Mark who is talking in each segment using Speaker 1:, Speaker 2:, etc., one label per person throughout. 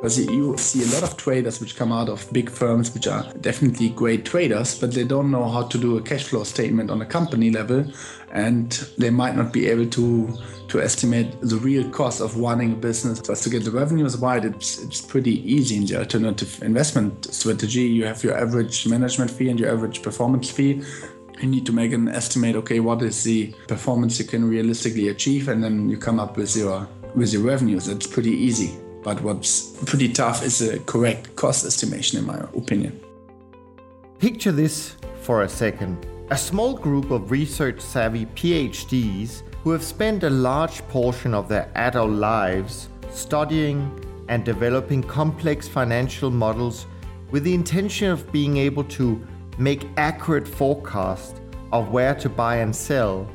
Speaker 1: Because you see a lot of traders which come out of big firms, which are definitely great traders, but they don't know how to do a cash flow statement on a company level, and they might not be able to to estimate the real cost of running a business. But to get the revenues right, it's it's pretty easy in the alternative investment strategy. You have your average management fee and your average performance fee. You need to make an estimate. Okay, what is the performance you can realistically achieve, and then you come up with your with your revenues. It's pretty easy. But what's pretty tough is a correct cost estimation, in my opinion.
Speaker 2: Picture this for a second. A small group of research savvy PhDs who have spent a large portion of their adult lives studying and developing complex financial models with the intention of being able to make accurate forecasts of where to buy and sell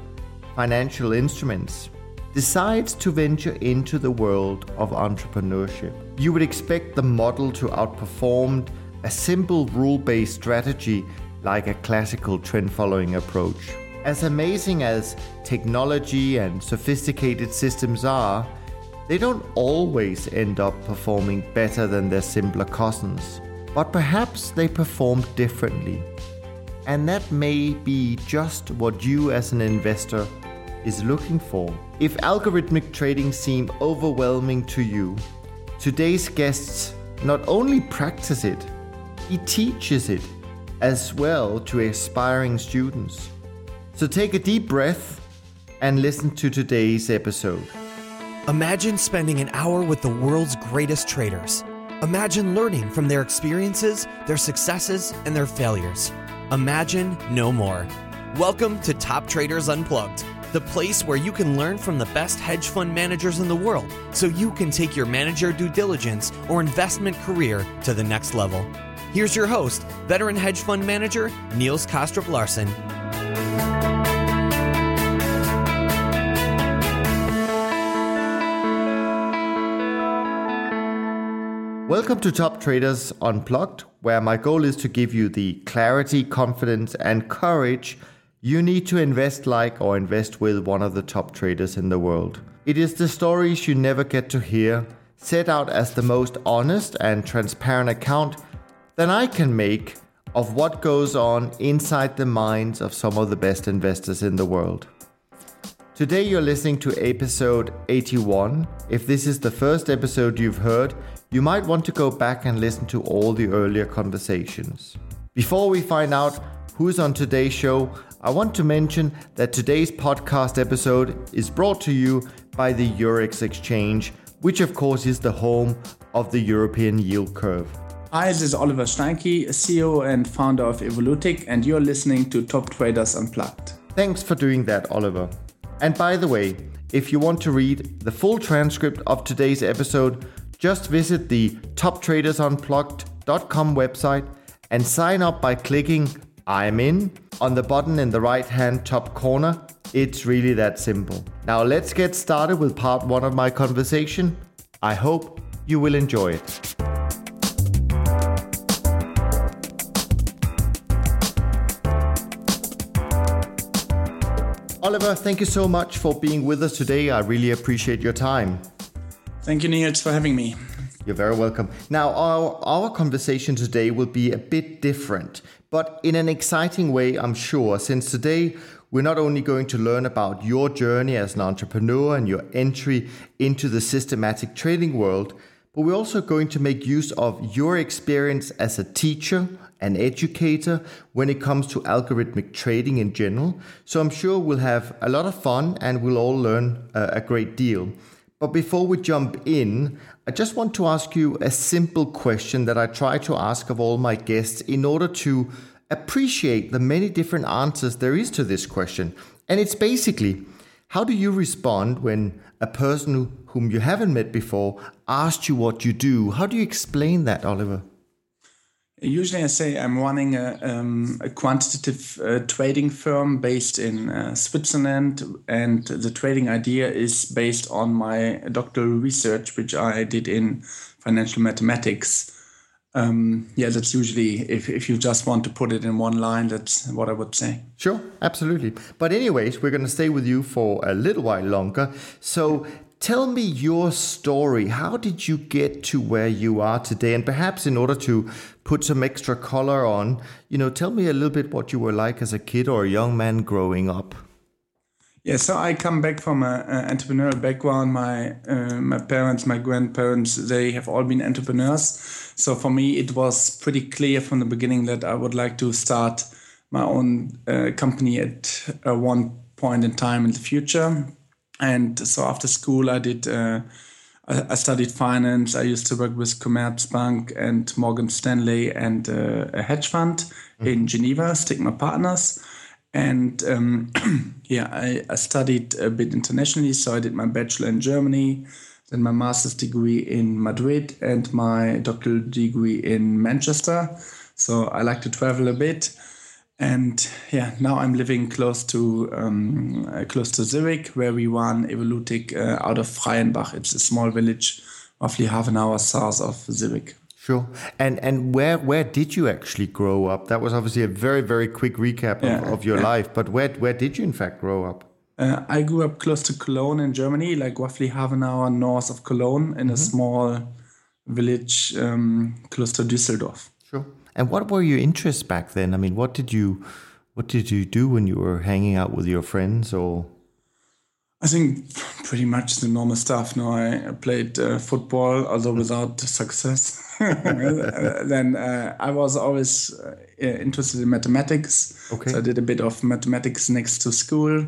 Speaker 2: financial instruments decides to venture into the world of entrepreneurship. You would expect the model to outperform a simple rule based strategy like a classical trend following approach. As amazing as technology and sophisticated systems are, they don't always end up performing better than their simpler cousins. But perhaps they perform differently. And that may be just what you as an investor is looking for. If algorithmic trading seem overwhelming to you, today's guests not only practice it, he teaches it as well to aspiring students. So take a deep breath and listen to today's episode.
Speaker 3: Imagine spending an hour with the world's greatest traders. Imagine learning from their experiences, their successes, and their failures. Imagine no more. Welcome to Top Traders Unplugged the place where you can learn from the best hedge fund managers in the world so you can take your manager due diligence or investment career to the next level. Here's your host, veteran hedge fund manager Niels Kaastrup Larsen.
Speaker 2: Welcome to Top Traders Unplugged, where my goal is to give you the clarity, confidence, and courage you need to invest like or invest with one of the top traders in the world. It is the stories you never get to hear, set out as the most honest and transparent account that I can make of what goes on inside the minds of some of the best investors in the world. Today you're listening to episode 81. If this is the first episode you've heard, you might want to go back and listen to all the earlier conversations. Before we find out who's on today's show, I want to mention that today's podcast episode is brought to you by the Eurex Exchange, which of course is the home of the European yield curve.
Speaker 1: Hi, this is Oliver Steinki, CEO and founder of Evolutiq, and you're listening to Top Traders Unplugged.
Speaker 2: Thanks for doing that, Oliver. And by the way, if you want to read the full transcript of today's episode, just visit the toptradersunplugged.com website and sign up by clicking I'm in on the button in the right hand top corner. It's really that simple. Now let's get started with part one of my conversation. I hope you will enjoy it. Oliver, thank you so much for being with us today. I really appreciate your time.
Speaker 1: Thank you, Niels, for having me.
Speaker 2: You're very welcome. Now, our, our conversation today will be a bit different but in an exciting way, I'm sure, since today we're not only going to learn about your journey as an entrepreneur and your entry into the systematic trading world, but we're also going to make use of your experience as a teacher, an educator, when it comes to algorithmic trading in general. So I'm sure we'll have a lot of fun and we'll all learn uh, a great deal. But before we jump in, I just want to ask you a simple question that I try to ask of all my guests in order to appreciate the many different answers there is to this question. And it's basically how do you respond when a person whom you haven't met before asks you what you do? How do you explain that, Oliver?
Speaker 1: Usually, I say I'm running a, um, a quantitative uh, trading firm based in uh, Switzerland, and the trading idea is based on my doctoral research, which I did in financial mathematics. Um, yeah, that's usually if, if you just want to put it in one line, that's what I would say.
Speaker 2: Sure, absolutely. But anyways, we're going to stay with you for a little while longer. So Tell me your story. How did you get to where you are today? And perhaps in order to put some extra color on, you know, tell me a little bit what you were like as a kid or a young man growing up.
Speaker 1: Yeah, so I come back from an entrepreneurial background. My uh, my parents, my grandparents, they have all been entrepreneurs. So for me, it was pretty clear from the beginning that I would like to start my own uh, company at uh, one point in time in the future. And so after school, I did. Uh, I, studied finance. I used to work with Commerzbank and Morgan Stanley and uh, a hedge fund mm-hmm. in Geneva, Stigma Partners. And um, yeah, I, I, studied a bit internationally. So I did my bachelor in Germany, then my master's degree in Madrid, and my doctoral degree in Manchester. So I like to travel a bit and yeah, now I'm living close to um, uh, close to Zurich, where we run Evolutiq uh, out of Freienbach. It's a small village, roughly half an hour south of Zurich.
Speaker 2: Sure. And and where where did you actually grow up? That was obviously a very very quick recap of, yeah, of your yeah. life. But where where did you in fact grow up?
Speaker 1: Uh, I grew up close to Cologne in Germany, like roughly half an hour north of Cologne, in mm -hmm. a mm-hmm. small village um, close to Düsseldorf.
Speaker 2: Sure. And what were your interests back then? I mean, what did you what did you do when you were hanging out with your friends or
Speaker 1: I think pretty much the normal stuff. No, I played uh, football, although without success. then uh, I was always uh, interested in mathematics. Okay. So I did a bit of mathematics next to school,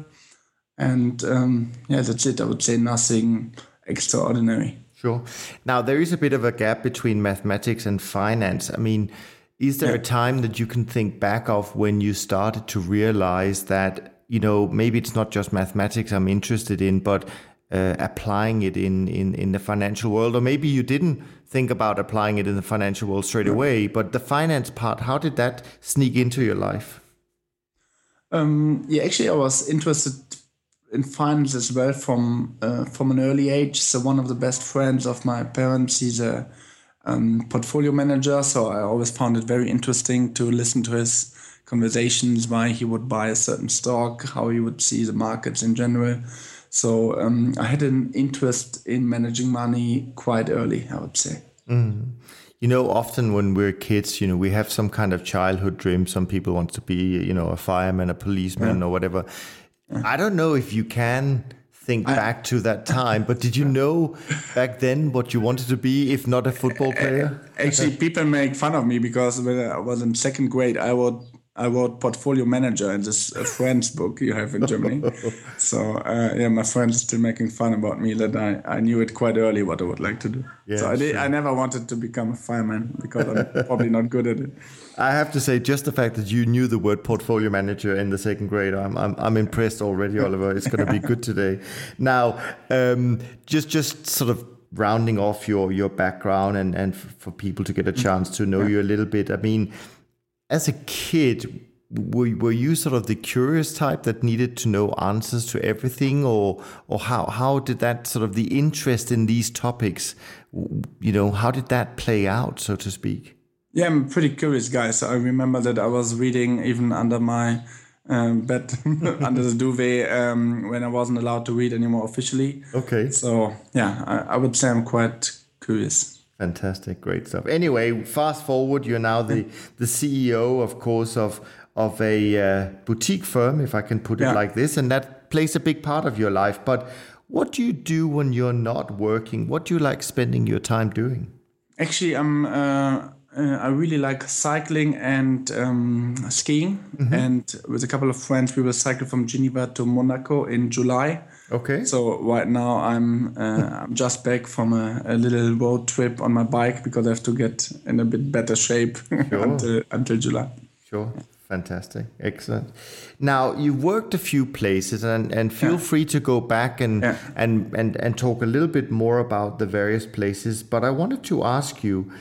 Speaker 1: and um, yeah, that's it. I would say nothing extraordinary.
Speaker 2: Sure. Now there is a bit of a gap between mathematics and finance. I mean, is there yeah. a time that you can think back of when you started to realize that, you know, maybe it's not just mathematics I'm interested in, but uh, applying it in, in, in the financial world? Or maybe you didn't think about applying it in the financial world straight away, but the finance part, how did that sneak into your life?
Speaker 1: Um, yeah, actually, I was interested in finance as well from uh, from an early age. So one of the best friends of my parents, he's a um, portfolio manager. So I always found it very interesting to listen to his conversations, why he would buy a certain stock, how he would see the markets in general. So um, I had an interest in managing money quite early, I would say.
Speaker 2: Mm. You know, often when we're kids, you know, we have some kind of childhood dream. Some people want to be, you know, a fireman, a policeman, yeah. or whatever. Yeah. I don't know if you can think I, back to that time. But did you know back then what you wanted to be, if not a football player?
Speaker 1: Actually, people make fun of me because when I was in second grade, I would I wrote portfolio manager in this uh, Friends book you have in Germany. so uh, yeah, my friends are still making fun about me that I, I knew it quite early what I would like to do. Yeah, so I, did, I never wanted to become a fireman because I'm probably not good at it.
Speaker 2: I have to say, just the fact that you knew the word portfolio manager in the second grade, I'm I'm, I'm impressed already, Oliver. It's going to be good today. Now, um, just just sort of rounding off your your background and and for people to get a chance to know you a little bit. I mean as a kid, were, were you sort of the curious type that needed to know answers to everything? Or or how how did that sort of the interest in these topics you know how did that play out so to speak?
Speaker 1: Yeah i'm a pretty curious guy so i remember that i was reading even under my um, bed under the duvet um, when i wasn't allowed to read anymore officially.
Speaker 2: Okay.
Speaker 1: So yeah I, I would say i'm quite curious
Speaker 2: Fantastic, great stuff. Anyway, fast forward, you're now the the CEO, of course, of of a uh, boutique firm, if I can put it yeah. like this, and that plays a big part of your life. But what do you do when you're not working? What do you like spending your time doing?
Speaker 1: Actually, I'm. Uh, uh, I really like cycling and um, skiing. Mm-hmm. And with a couple of friends, we will cycle from Geneva to Monaco in July.
Speaker 2: Okay.
Speaker 1: So right now I'm uh, I'm just back from a, a, little road trip on my bike because I have to get in a bit better shape sure. until until July.
Speaker 2: Sure. Fantastic. Excellent. Now you've worked a few places and, and feel yeah. free to go back and, yeah. and, and, and talk a little bit more about the various places. But I wanted to ask you,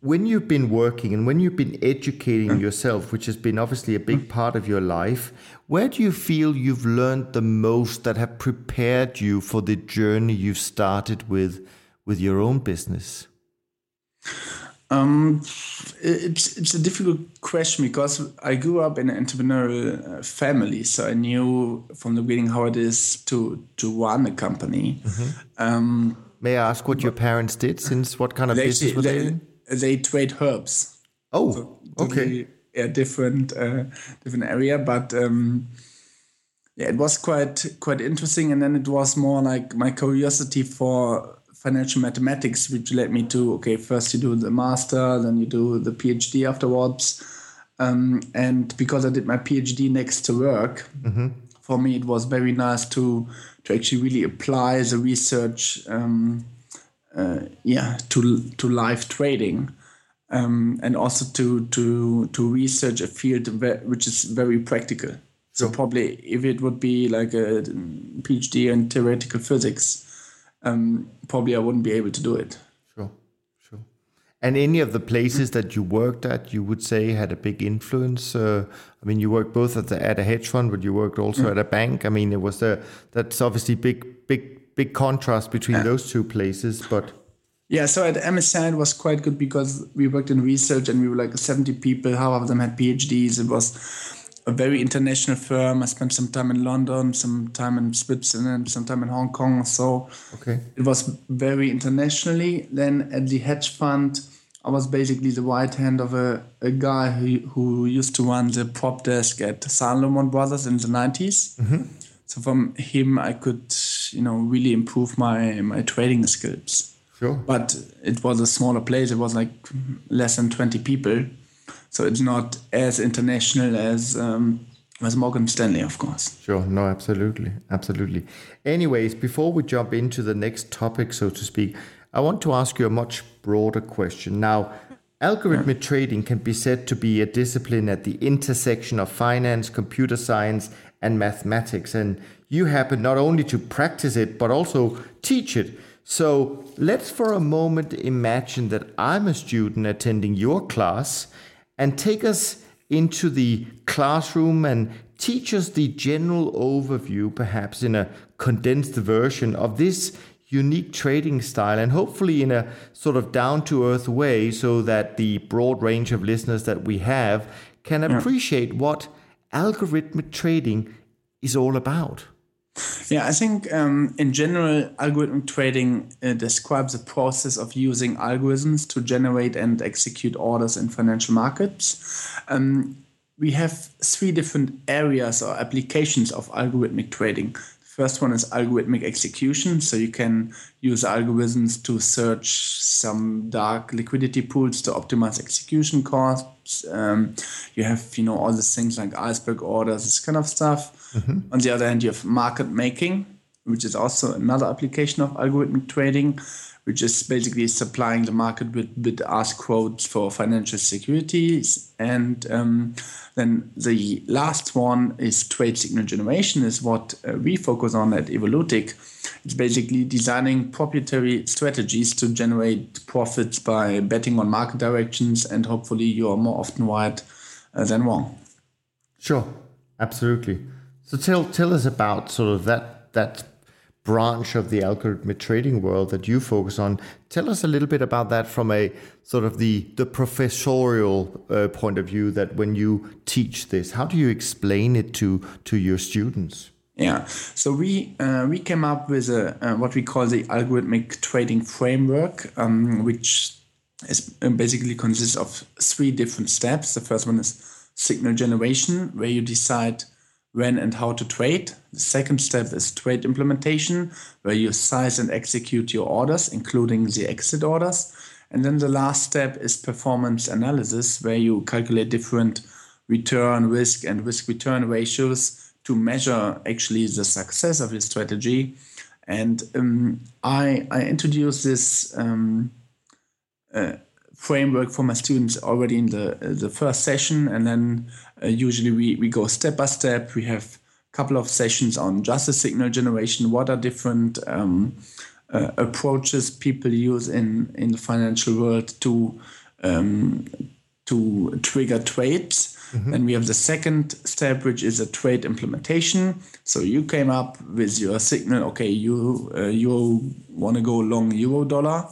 Speaker 2: when you've been working and when you've been educating mm. yourself, which has been obviously a big mm. part of your life, where do you feel you've learned the most that have prepared you for the journey you've started with with your own business?
Speaker 1: Um, it's it's a difficult question because I grew up in an entrepreneurial uh, family, so I knew from the beginning how it is to to run a company.
Speaker 2: Mm-hmm. Um, May I ask what your parents did? Since what kind of
Speaker 1: they,
Speaker 2: business were they, they in?
Speaker 1: They trade herbs.
Speaker 2: Oh, so okay.
Speaker 1: Yeah, different uh, different area, but um, yeah, it was quite quite interesting. And then it was more like my curiosity for financial mathematics, which led me to okay, first you do the master, then you do the PhD afterwards. Um, and because I did my PhD next to work, mm-hmm. for me it was very nice to to actually really apply the research, um, uh, yeah, to to live trading. Um, and also to to to research a field which is very practical. So probably if it would be like a PhD in theoretical physics, um, probably I wouldn't be able to do it.
Speaker 2: Sure, sure. And any of the places that you worked at, you would say had a big influence. Uh, I mean, you worked both at the, at a hedge fund, but you worked also mm. at a bank. I mean, it was a that's obviously big, big, big contrast between yeah. those two places, but.
Speaker 1: Yeah, so at MSN it was quite good because we worked in research and we were like 70 people. Half of them had PhDs. It was a very international firm. I spent some time in London, some time in Switzerland, some time in Hong Kong. So
Speaker 2: okay.
Speaker 1: it was very internationally. Then at the hedge fund, I was basically the right hand of a, a guy who, who used to run the prop desk at Salomon Brothers in the 90s. Mm-hmm. So from him, I could, you know, really improve my, my trading skills.
Speaker 2: Sure.
Speaker 1: But it was a smaller place. It was like less than 20 people so it's not as international as um, as Morgan Stanley, of course.
Speaker 2: Sure, no, absolutely, absolutely. Anyways, before we jump into the next topic, so to speak, I want to ask you a much broader question. Now, algorithmic trading can be said to be a discipline at the intersection of finance, computer science, and mathematics, and you happen not only to practice it but also teach it. So let's for a moment imagine that I'm a student attending your class and take us into the classroom and teach us the general overview, perhaps in a condensed version of this unique trading style and hopefully in a sort of down to earth way so that the broad range of listeners that we have can appreciate what algorithmic trading is all about.
Speaker 1: Yeah, I think um, in general, algorithmic trading uh, describes the process of using algorithms to generate and execute orders in financial markets. Um, we have three different areas or applications of algorithmic trading. The first one is algorithmic execution. So you can use algorithms to search some dark liquidity pools to optimize execution costs. Um, you have, you know, all these things like iceberg orders, this kind of stuff. Mm-hmm. On the other hand, you have market making, which is also another application of algorithmic trading, which is basically supplying the market with bid ask quotes for financial securities. And um, then the last one is trade signal generation, is what uh, we focus on at Evolutiq. It's basically designing proprietary strategies to generate profits by betting on market directions, and hopefully you are more often right uh, than wrong.
Speaker 2: Sure, absolutely. So tell tell us about sort of that that branch of the algorithmic trading world that you focus on. Tell us a little bit about that from a sort of the the professorial uh, point of view. That when you teach this, how do you explain it to to your students?
Speaker 1: Yeah, so we uh, we came up with a uh, what we call the algorithmic trading framework, um, which is uh, basically consists of three different steps. The first one is signal generation, where you decide when and how to trade. The second step is trade implementation, where you size and execute your orders, including the exit orders. And then the last step is performance analysis, where you calculate different return risk and risk return ratios to measure actually the success of your strategy. And um, I, I introduced this um, uh, framework for my students already in the the first session, and then uh, usually we, we go step by step. We have a couple of sessions on just the signal generation. What are different um, uh, approaches people use in in the financial world to um, to trigger trades? Mm-hmm. Then we have the second step, which is a trade implementation. So you came up with your signal. Okay, you uh, you want to go long euro dollar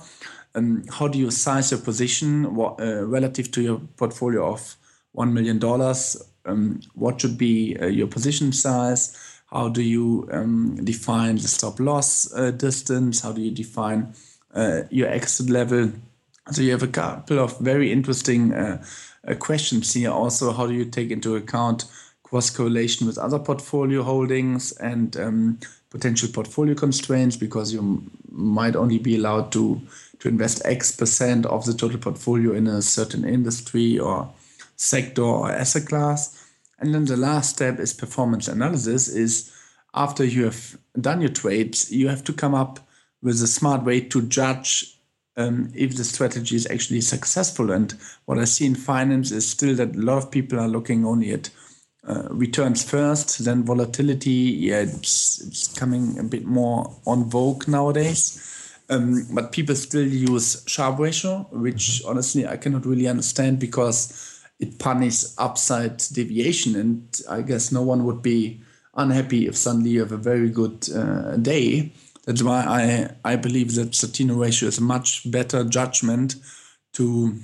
Speaker 1: um, how do you size your position what, uh, relative to your portfolio of $1 million? Um, what should be uh, your position size? How do you um, define the stop loss uh, distance? How do you define uh, your exit level? So you have a couple of very interesting uh, uh, questions here. Also, how do you take into account cross correlation with other portfolio holdings and um, potential portfolio constraints because you might only be allowed to to invest X percent of the total portfolio in a certain industry or sector or asset class. And then the last step is performance analysis is after you have done your trades, you have to come up with a smart way to judge um, if the strategy is actually successful. And what I see in finance is still that a lot of people are looking only at uh, returns first, then volatility. Yeah, it's, it's coming a bit more on vogue nowadays. Um, but people still use Sharpe ratio, which mm-hmm. honestly I cannot really understand because it punishes upside deviation. And I guess no one would be unhappy if suddenly you have a very good uh, day. That's why I, I believe that Sortino ratio is a much better judgment to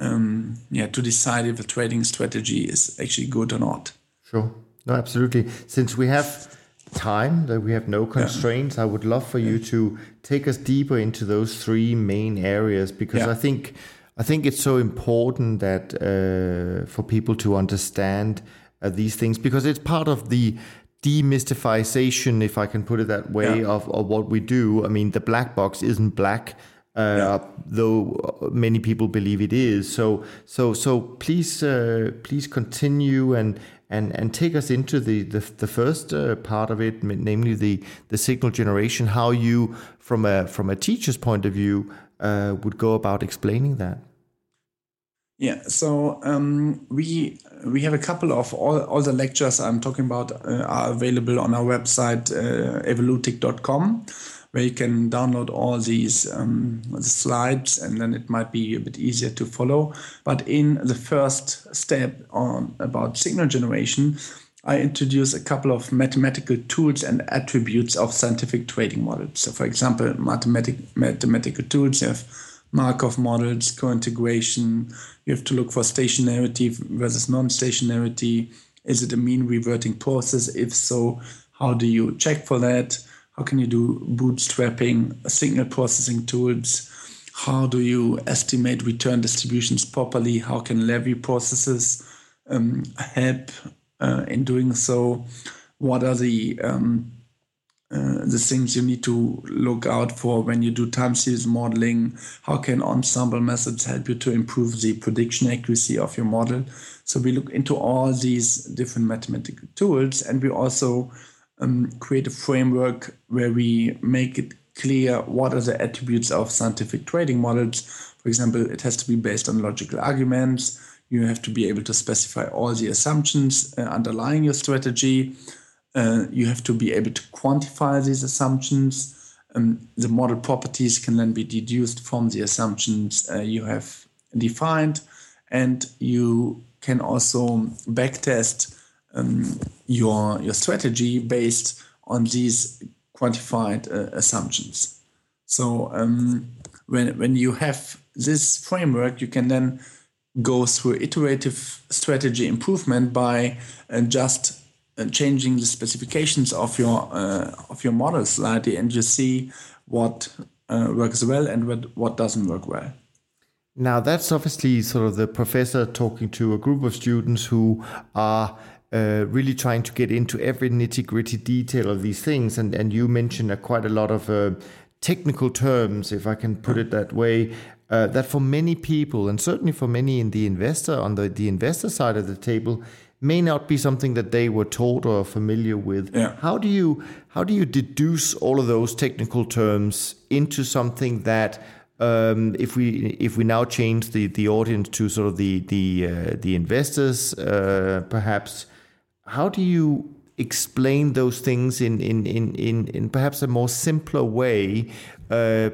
Speaker 1: um, yeah to decide if a trading strategy is actually good or not.
Speaker 2: Sure, no, absolutely. Since we have time, that we have no constraints, yeah. I would love for you to take us deeper into those three main areas because yeah. I think I think it's so important that uh, for people to understand uh, these things because it's part of the demystification, if I can put it that way, yeah. of, of what we do. I mean, the black box isn't black uh, yeah. though many people believe it is. So, so, so please, uh, please continue and and and take us into the the, the first uh, part of it, namely the the signal generation. How you, from a from a teacher's point of view, uh, would go about explaining that.
Speaker 1: Yeah, so um, we we have a couple of all, all the lectures I'm talking about uh, are available on our website uh, evolutiq.com where you can download all these um, the slides and then it might be a bit easier to follow. But in the first step on about signal generation, I introduce a couple of mathematical tools and attributes of scientific trading models. So, for example, mathematic, mathematical tools you have Markov models, co-integration. You have to look for stationarity versus non-stationarity. Is it a mean reverting process? If so, how do you check for that? How can you do bootstrapping, signal processing tools? How do you estimate return distributions properly? How can Levy processes um, help in doing so? What are the um, uh, the things you need to look out for when you do time series modeling? How can ensemble methods help you to improve the prediction accuracy of your model? So we look into all these different mathematical tools, and we also um, create a framework where we make it clear what are the attributes of scientific trading models. For example, it has to be based on logical arguments. You have to be able to specify all the assumptions uh, underlying your strategy. Uh, you have to be able to quantify these assumptions. Um, the model properties can then be deduced from the assumptions uh, you have defined, and you can also backtest um, your your strategy based on these quantified uh, assumptions. So um, when when you have this framework, you can then go through iterative strategy improvement by uh, just uh, changing the specifications of your uh, of your model slightly, and you see what uh, works well and what what doesn't work well.
Speaker 2: Now that's obviously sort of the professor talking to a group of students who are uh, really trying to get into every nitty gritty detail of these things. And, and you mentioned uh, quite a lot of uh, technical terms, if I can put it that way, uh, that for many people, and certainly for many in the investor, on the, the investor side of the table, may not be something that they were taught or familiar with. Yeah. How do you how do you deduce all of those technical terms into something that um, if we if we now change the, the audience to sort of the the uh, the investors uh, perhaps how do you explain those things in in in in, in perhaps a more simpler way uh,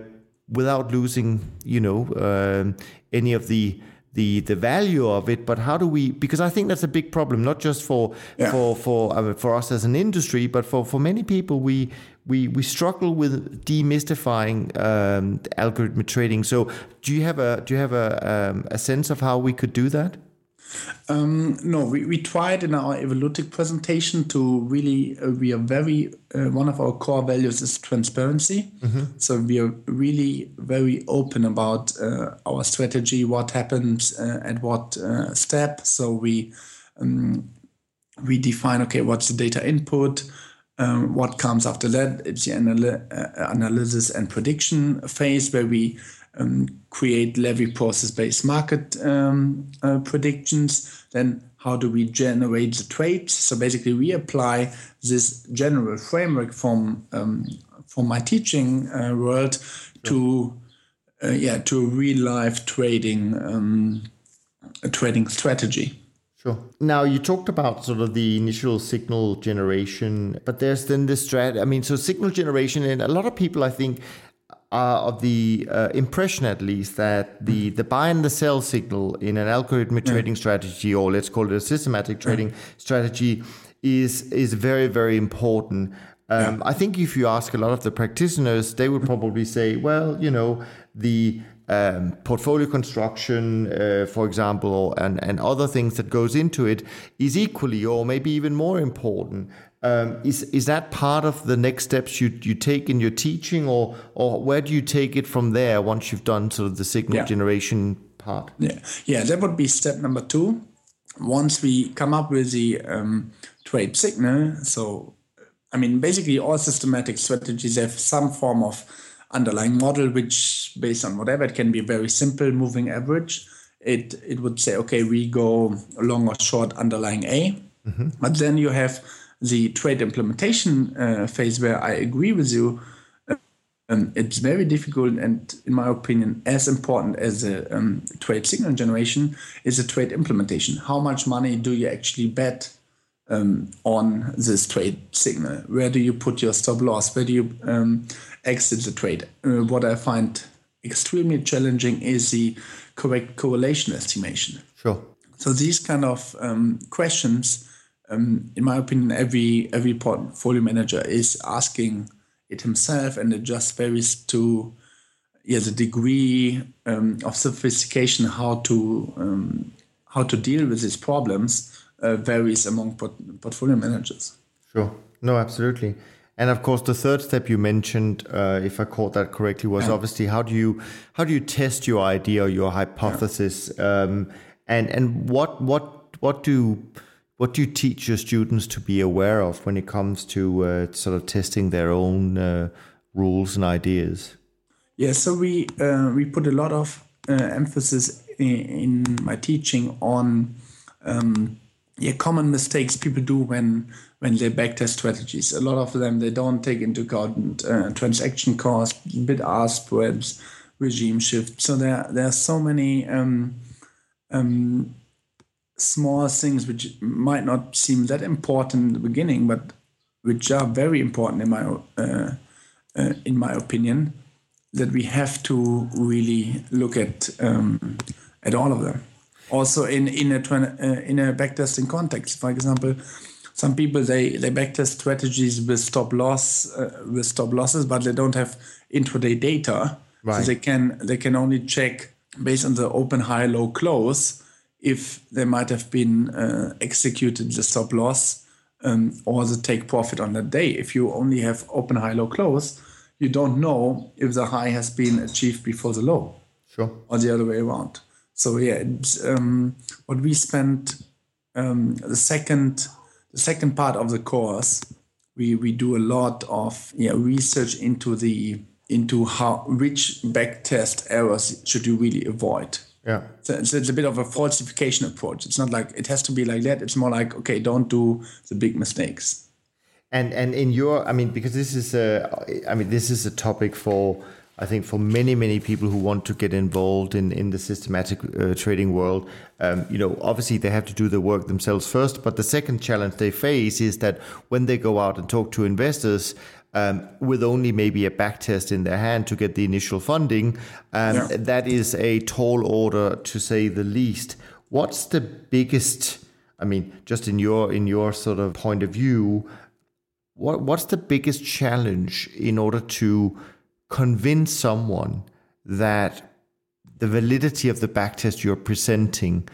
Speaker 2: without losing you know uh, any of the the the value of it but how do we because i think that's a big problem not just for yeah. for for uh, for us as an industry but for for many people we we we struggle with demystifying um, algorithmic trading. So, do you have a do you have a um, a sense of how we could do that?
Speaker 1: Um, no, we, we tried in our Evolutiq presentation to really, uh, we are very, uh, one of our core values is transparency. Mm-hmm. So we are really very open about uh, our strategy, what happens uh, at what uh, step. So we, um, we define, okay, what's the data input? Um, what comes after that? It's the anal- uh, analysis and prediction phase where we um, create levy process based market um, uh, predictions. Then, how do we generate the trades? So, basically, we apply this general framework from um, from my teaching uh, world to uh, yeah to real life trading um, trading strategy.
Speaker 2: Sure. Now you talked about sort of the initial signal generation, but there's then the strat. I mean, so signal generation, and a lot of people, I think, are of the uh, impression at least that the, the buy and the sell signal in an algorithmic yeah. trading strategy or let's call it a systematic trading yeah. strategy is is very very important um, yeah. I think if you ask a lot of the practitioners, they would probably say, well, you know, the um, portfolio construction, uh, for example, and, and other things that goes into it is equally or maybe even more important. Um, is is that part of the next steps you you take in your teaching, or or where do you take it from there once you've done sort of the signal yeah. generation part?
Speaker 1: Yeah, yeah, that would be step number two. Once we come up with the um, trade signal, so I mean, basically all systematic strategies have some form of underlying model, which based on whatever it can be a very simple moving average. It it would say, okay, we go long or short underlying A, mm-hmm. but then you have the trade implementation uh, phase, where I agree with you, um, it's very difficult and, in my opinion, as important as a um, trade signal generation is a trade implementation. How much money do you actually bet um, on this trade signal? Where do you put your stop loss? Where do you um, exit the trade? Uh, what I find extremely challenging is the correct correlation estimation.
Speaker 2: Sure.
Speaker 1: So these kind of um, questions um, in my opinion, every every portfolio manager is asking it himself, and it just varies to yeah the degree um, of sophistication how to um, how to deal with these problems uh, varies among port- portfolio managers.
Speaker 2: Sure. No, absolutely. And of course, the third step you mentioned, uh, if I caught that correctly, was yeah. obviously how do you how do you test your idea or your hypothesis, yeah. um, and and what what what do what do you teach your students to be aware of when it comes to uh, sort of testing their own uh, rules and ideas?
Speaker 1: Yeah, so we uh, we put a lot of uh, emphasis in, in, my teaching on um, yeah common mistakes people do when when they backtest strategies. A lot of them they don't take into account uh, transaction costs, bid ask spreads, regime shift. So there there are so many. Um, um, small things which might not seem that important in the beginning, but which are very important in my uh, uh, in my opinion, that we have to really look at um, at all of them. Also, in in a uh, in a backtesting context, for example, some people they they backtest strategies with stop loss uh, with stop losses, but they don't have intraday data, right. so they can they can only check based on the open high low close if they might have been uh, executed the stop loss um, or the take profit on that day. If you only have open, high, low, close, you don't know if the high has been achieved before the low.
Speaker 2: Sure.
Speaker 1: Or the other way around. So yeah, um, what we spent um, the second the second part of the course, we we do a lot of yeah research into the into how which backtest errors should you really avoid
Speaker 2: yeah.
Speaker 1: So, so, it's a bit of a falsification approach. It's not like it has to be like that. It's more like, okay, don't do the big mistakes.
Speaker 2: And and in your, I mean, because this is a, I mean, this is a topic for, I think, for many many people who want to get involved in in the systematic uh, trading world. Um, you know, obviously they have to do the work themselves first, but the second challenge they face is that when they go out and talk to investors, um, with only maybe a backtest in their hand to get the initial funding. Um, yeah. That is a tall order to say the least. What's the biggest? I mean, just in your in your sort of point of view, what what's the biggest challenge in order to convince someone that the validity of the backtest you're presenting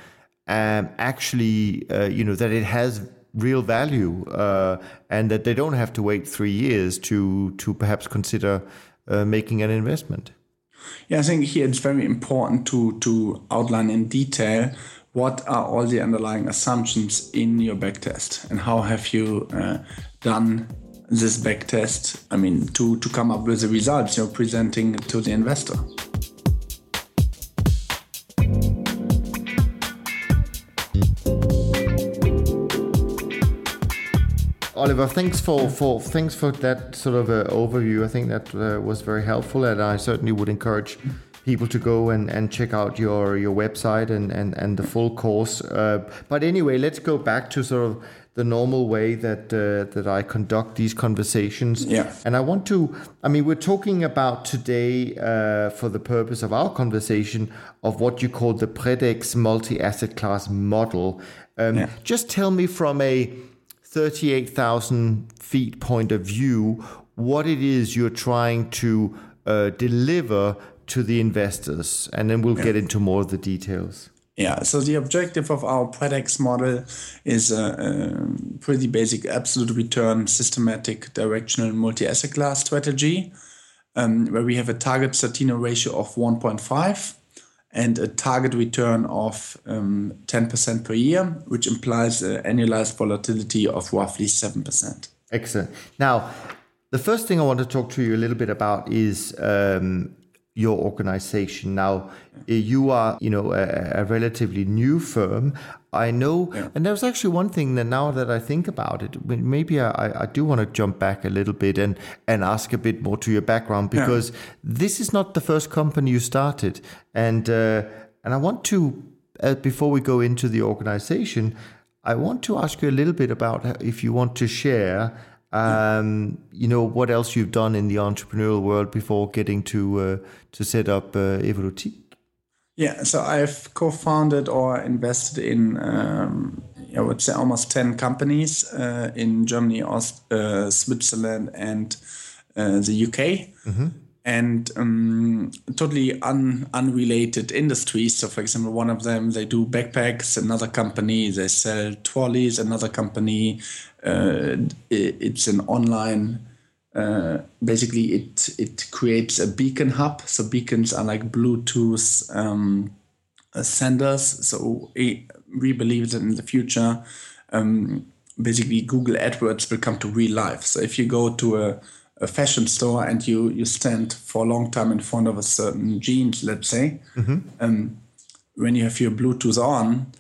Speaker 2: um, actually, uh, you know, that it has real value uh, and that they don't have to wait three years to to perhaps consider uh, making an investment.
Speaker 1: Yeah, I think here it's very important to to outline in detail what are all the underlying assumptions in your backtest and how have you uh, done this backtest. I mean, to to come up with the results you're presenting to the investor.
Speaker 2: Oliver, thanks for, for thanks for that sort of uh, overview. I think that uh, was very helpful, and I certainly would encourage people to go and, and check out your your website and, and, and the full course. Uh, but anyway, let's go back to sort of the normal way that uh, that I conduct these conversations.
Speaker 1: Yeah.
Speaker 2: And I want to, I mean, we're talking about today uh, for the purpose of our conversation of what you call the Predex multi-asset class model. Um,
Speaker 1: Yeah.
Speaker 2: Just tell me from a 38,000 feet point of view what it is you're trying to uh, deliver to the investors, and then we'll get into more of the details.
Speaker 1: Yeah, so the objective of our Predex model is a, a pretty basic absolute return systematic directional multi asset class strategy um, where we have a target Sortino ratio of 1.5 and a target return of um, 10% per year, which implies an annualized volatility of roughly 7%.
Speaker 2: Excellent. Now, the first thing I want to talk to you a little bit about is um, your organization. Now, you are, you know, a, a relatively new firm. I know,
Speaker 1: Yeah.
Speaker 2: and there's actually one thing that now that I think about it, maybe I, I do want to jump back a little bit and, and ask a bit more to your background because this is not the first company you started, and uh, and I want to, uh, before we go into the organization, I want to ask you a little bit about if you want to share, um, you know, what else you've done in the entrepreneurial world before getting to uh, to set up uh, Evolutiq.
Speaker 1: Yeah, so I've co-founded or invested in, um, I would say, almost ten companies uh, in Germany, Aust- uh, Switzerland, and uh, the UK, and um, totally un- unrelated industries. So, for example, one of them they do backpacks. Another company they sell trolleys. Another company uh, it's an online uh, basically it it creates a beacon hub. So beacons are like Bluetooth um, uh, senders. So we we believe that in the future, um, basically Google AdWords will come to real life. So if you go to a, a fashion store and you you stand for a long time in front of a certain jeans, let's say, um, when you have your Bluetooth on,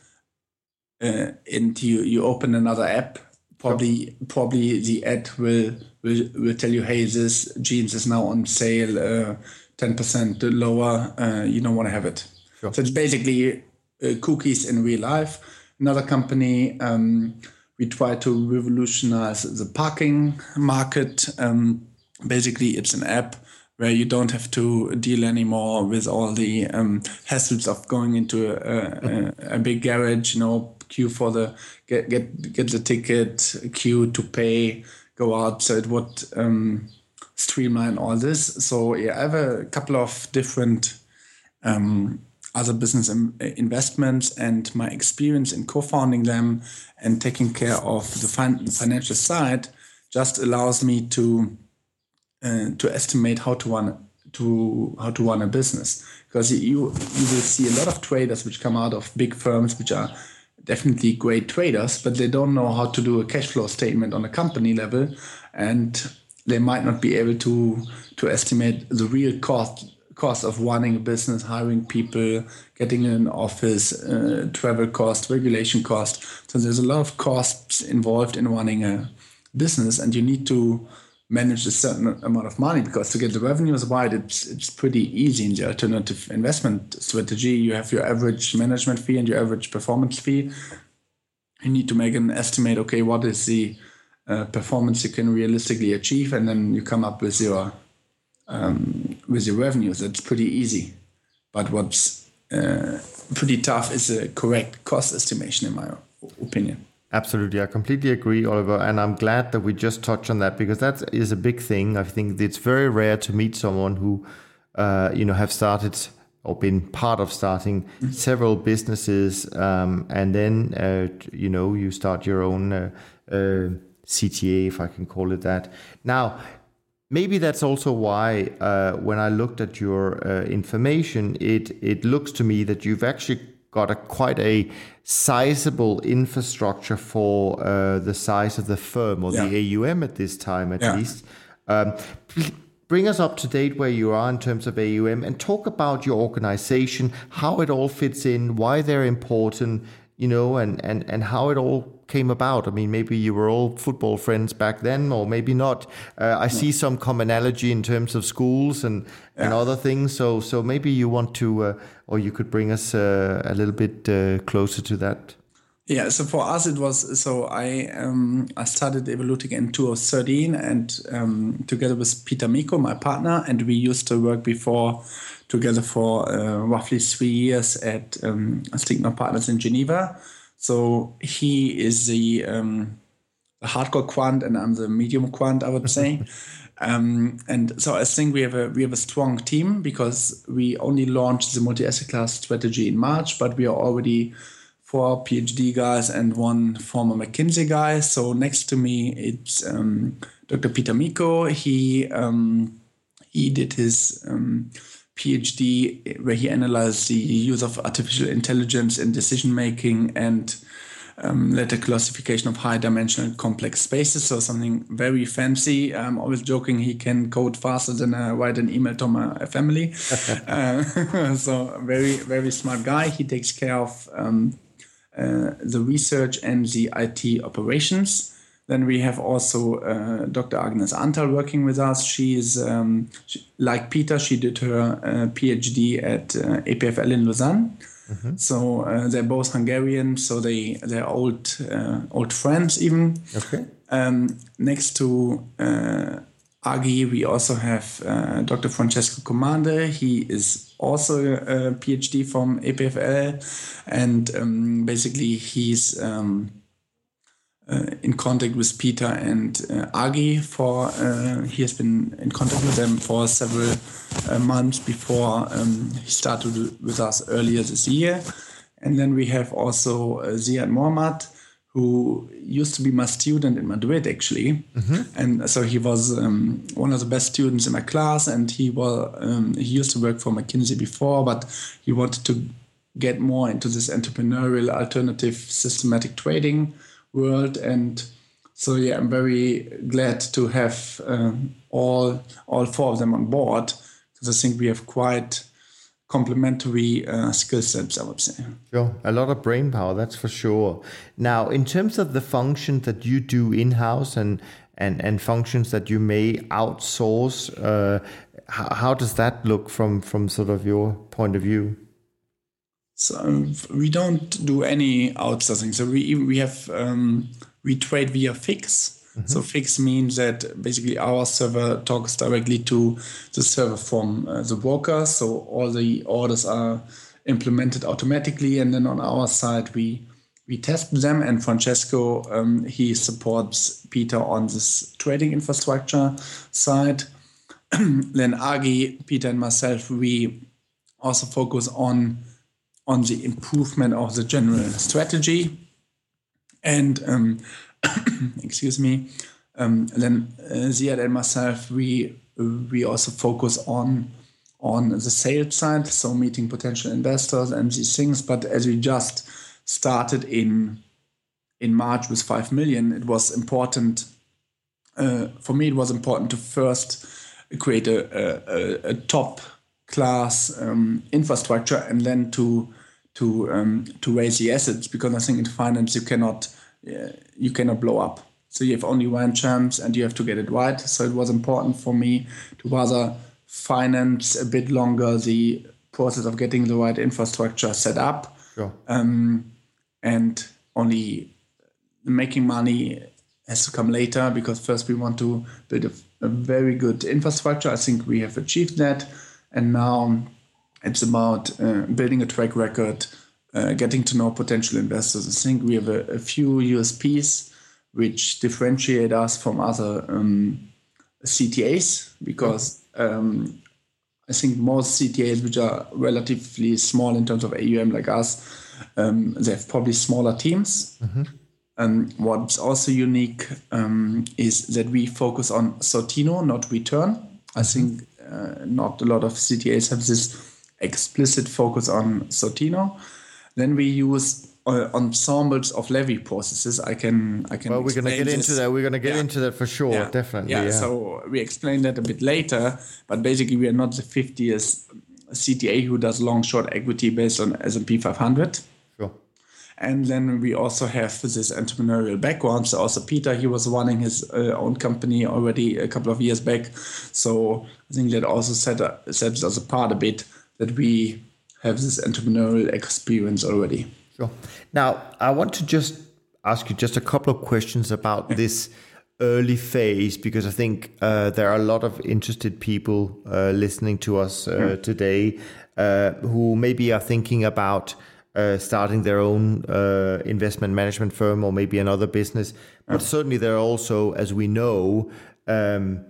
Speaker 1: uh, and you you open another app, probably probably the ad will will will tell you, hey, this jeans is now on sale, ten percent lower. Uh, you don't want to have it. So it's basically uh, cookies in real life. Another company. Um, we try to revolutionize the parking market. Um, basically, it's an app where you don't have to deal anymore with all the um, hassles of going into a, a, a big garage, you know, queue for the get get get the ticket, queue to pay, go out. So it would um, streamline all this. So yeah, I have a couple of different um, other business in- investments and my experience in co-founding them and taking care of the fin- financial side just allows me to uh, to estimate how to run to how to run a business because you you will see a lot of traders which come out of big firms which are definitely great traders but they don't know how to do a cash flow statement on a company level and they might not be able to to estimate the real cost cost of running a business hiring people getting an office uh, travel cost regulation cost. So there's a lot of costs involved in running a business and you need to manage a certain amount of money because to get the revenues right it's it's pretty easy in the alternative investment strategy. You have your average management fee and your average performance fee. You need to make an estimate okay what is the uh, performance you can realistically achieve and then you come up with your um, with your revenues. That's pretty easy. But what's uh, pretty tough is a correct cost estimation in my opinion
Speaker 2: Absolutely, I completely agree, Oliver, and I'm glad that we just touched on that because that is a big thing. I think it's very rare to meet someone who, uh, you know, have started or been part of starting several businesses, um, and then uh, you know you start your own uh, uh CTA, if I can call it that. Now, maybe that's also why uh, when I looked at your uh, information, it it looks to me that you've actually got a quite a sizable infrastructure for uh, the size of the firm or yeah. the AUM at this time, at yeah. least. Um, bring us up to date where you are in terms of AUM and talk about your organization, how it all fits in, why they're important, you know, and, and, and how it all came about. I mean, maybe you were all football friends back then, or maybe not. Uh, I see some commonality in terms of schools and, yeah. and other things. So so maybe you want to, uh, or you could bring us uh, a little bit uh, closer to that.
Speaker 1: Yeah, so for us it was so I um, I started Evolutiq in 2013 and um, together with Peter Miko, my partner, and we used to work before together for uh, roughly three years at um, Stigma Partners in Geneva. So he is the, um, the hardcore quant, and I'm the medium quant, I would say. um, and so I think we have a we have a strong team because we only launched the multi asset class strategy in March, but we are already four PhD guys and one former McKinsey guy. So next to me, it's um, Dr. Peter Miko. He um, he did his um, PhD where he analyzed the use of artificial intelligence in decision making and um, later classification of high dimensional complex spaces. So something very fancy. I'm always joking he can code faster than I write an email to my family. uh, so very very smart guy. He takes care of um, uh, the research and the IT operations. Then we have also uh, Dr. Agnes Antal working with us. She is, um, she, like Peter, she did her uh, PhD at uh, EPFL in Lausanne. Mm-hmm. So uh, they're both Hungarian, so they they're old uh, old friends even.
Speaker 2: Okay.
Speaker 1: Um, next to uh, Agi, we also have Dr. Francesco Comande. He is also a PhD from EPFL, and um, basically he's um, in contact with Peter and uh, Agi for uh, he has been in contact with them for several uh, months before um, he started with us earlier this year. And then we have also uh, Ziad Mohammad, who used to be my student in Madrid actually, mm-hmm. and so he was um, one of the best students in my class, and he was um, he used to work for McKinsey before, but he wanted to get more into this entrepreneurial alternative systematic trading world. And so, yeah, I'm very glad to have um, all all four of them on board because I think we have quite complementary uh, skill sets, I would say.
Speaker 2: Sure, a lot of brain power, that's for sure. Now, in terms of the functions that you do in house and and and functions that you may outsource, uh, how, how does that look from from sort of your point of view?
Speaker 1: So we don't do any outsourcing. So we we have um, we trade via FIX. Mm-hmm. So FIX means that basically our server talks directly to the server from uh, the broker. So all the orders are implemented automatically, and then on our side we we test them. And Francesco um, he supports Peter on this trading infrastructure side. then Agi, Peter, and myself we also focus on on the improvement of the general strategy. And um, excuse me, um, then uh, Ziad and myself, we we also focus on on the sales side, so meeting potential investors and these things. But as we just started in in March with five million, it was important uh, for me. It was important to first create a, a, a top class um, infrastructure and then to to um, to raise the assets because I think in finance you cannot uh, you cannot blow up. So you have only one chance and you have to get it right. So it was important for me to rather finance a bit longer the process of getting the right infrastructure set up.
Speaker 2: Sure.
Speaker 1: Um, and only making money has to come later because first we want to build a, a very good infrastructure. I think we have achieved that. And now it's about uh, building a track record uh, getting to know potential investors. I think we have a, a few USPs which differentiate us from other um, CTAs because um, I think most CTAs, which are relatively small in terms of AUM like us, um, they have probably smaller teams. Mm-hmm. And what's also unique um, is that we focus on Sortino, not return. I mm-hmm. think uh, not a lot of CTAs have this explicit focus on Sortino. Then we use uh, ensembles of levy processes. I can I can.
Speaker 2: Well, we're going to get this. into that. We're going to get yeah. into that for sure,
Speaker 1: yeah.
Speaker 2: definitely.
Speaker 1: Yeah. yeah. So we explain that a bit later, but basically we are not the 50th CTA who does long short equity based on S&P 500.
Speaker 2: Sure.
Speaker 1: And then we also have this entrepreneurial background. So also Peter, he was running his uh, own company already a couple of years back. So I think that also set, uh, sets us apart a bit that we have this entrepreneurial experience already.
Speaker 2: Sure. Now, I want to just ask you just a couple of questions about this early phase because I think uh, there are a lot of interested people uh, listening to us uh, mm. today uh, who maybe are thinking about uh, starting their own uh, investment management firm or maybe another business. But certainly, there are also, as we know, um,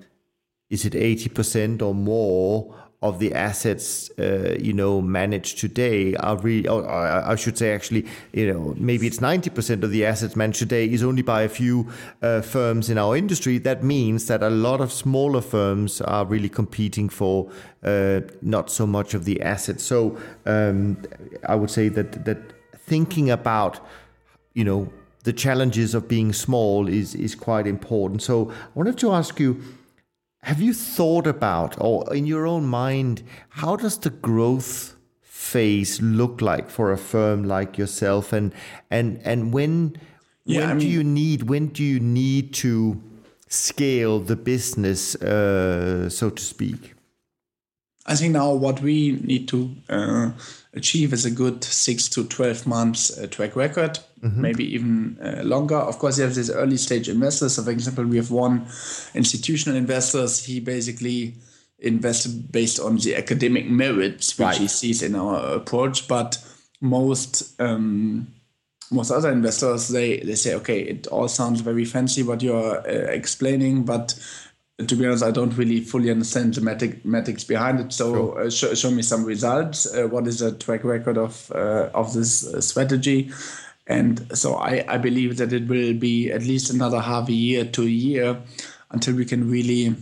Speaker 2: is it 80% or more of the assets uh, you know managed today are really or I should say actually you know maybe it's 90% of the assets managed today is only by a few uh, firms in our industry. That means that a lot of smaller firms are really competing for uh, not so much of the assets. So um, I would say that that thinking about you know the challenges of being small is is quite important. So I wanted to ask you have you thought about, or in your own mind, how does the growth phase look like for a firm like yourself, and and and when yeah, when I mean, do you need when do you need to scale the business, uh, so to speak?
Speaker 1: I think now what we need to uh, achieve is a good six to 12 months uh, track record, mm-hmm. maybe even uh, longer. Of course, you have these early stage investors. So, for example, we have one institutional investors. He basically invested based on the academic merits, which right. he sees in our approach. But most um, most other investors, they, they say, okay, it all sounds very fancy what you're uh, explaining, but to be honest, I don't really fully understand the mathematics behind it. So sure. uh, sh- show me some results. Uh, what is the track record of uh, of this uh, strategy? And so I, I believe that it will be at least another half a year to a year until we can really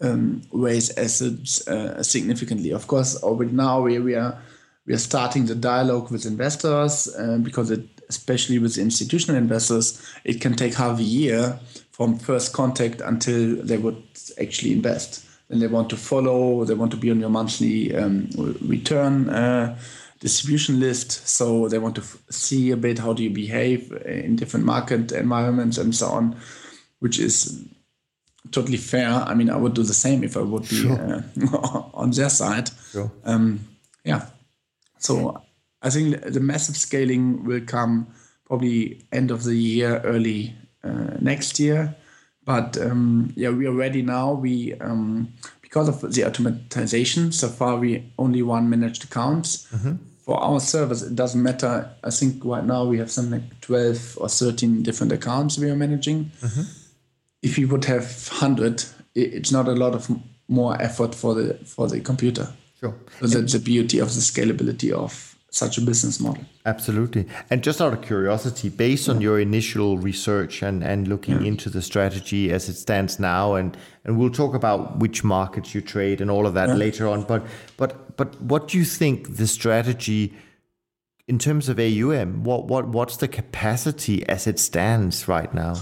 Speaker 1: um, raise assets uh, significantly. Of course, already now we, we are we are starting the dialogue with investors uh, because it, especially with institutional investors, it can take half a year from first contact until they would actually invest. And they want to follow, they want to be on your monthly um, return uh, distribution list. So they want to f- see a bit how do you behave in different market environments and so on, which is totally fair. I mean, I would do the same if I would be sure. uh, on their side.
Speaker 2: Sure.
Speaker 1: Um, yeah. So I think the massive scaling will come probably end of the year, early uh, next year. But um, yeah, we are ready now. We um, because of the automatization. So far, we only one managed accounts. Mm-hmm. For our servers, it doesn't matter. I think right now we have something like twelve or thirteen different accounts we are managing. Mm-hmm. If we would have hundred, it's not a lot of more effort for the for the computer.
Speaker 2: Sure.
Speaker 1: So that's the beauty of the scalability of such a business model.
Speaker 2: Absolutely. And just out of curiosity, based on your initial research and, and looking yeah. into the strategy as it stands now, and, and we'll talk about which markets you trade and all of that yeah. later on. But but but what do you think the strategy in terms of AUM, what what what's the capacity as it stands right now?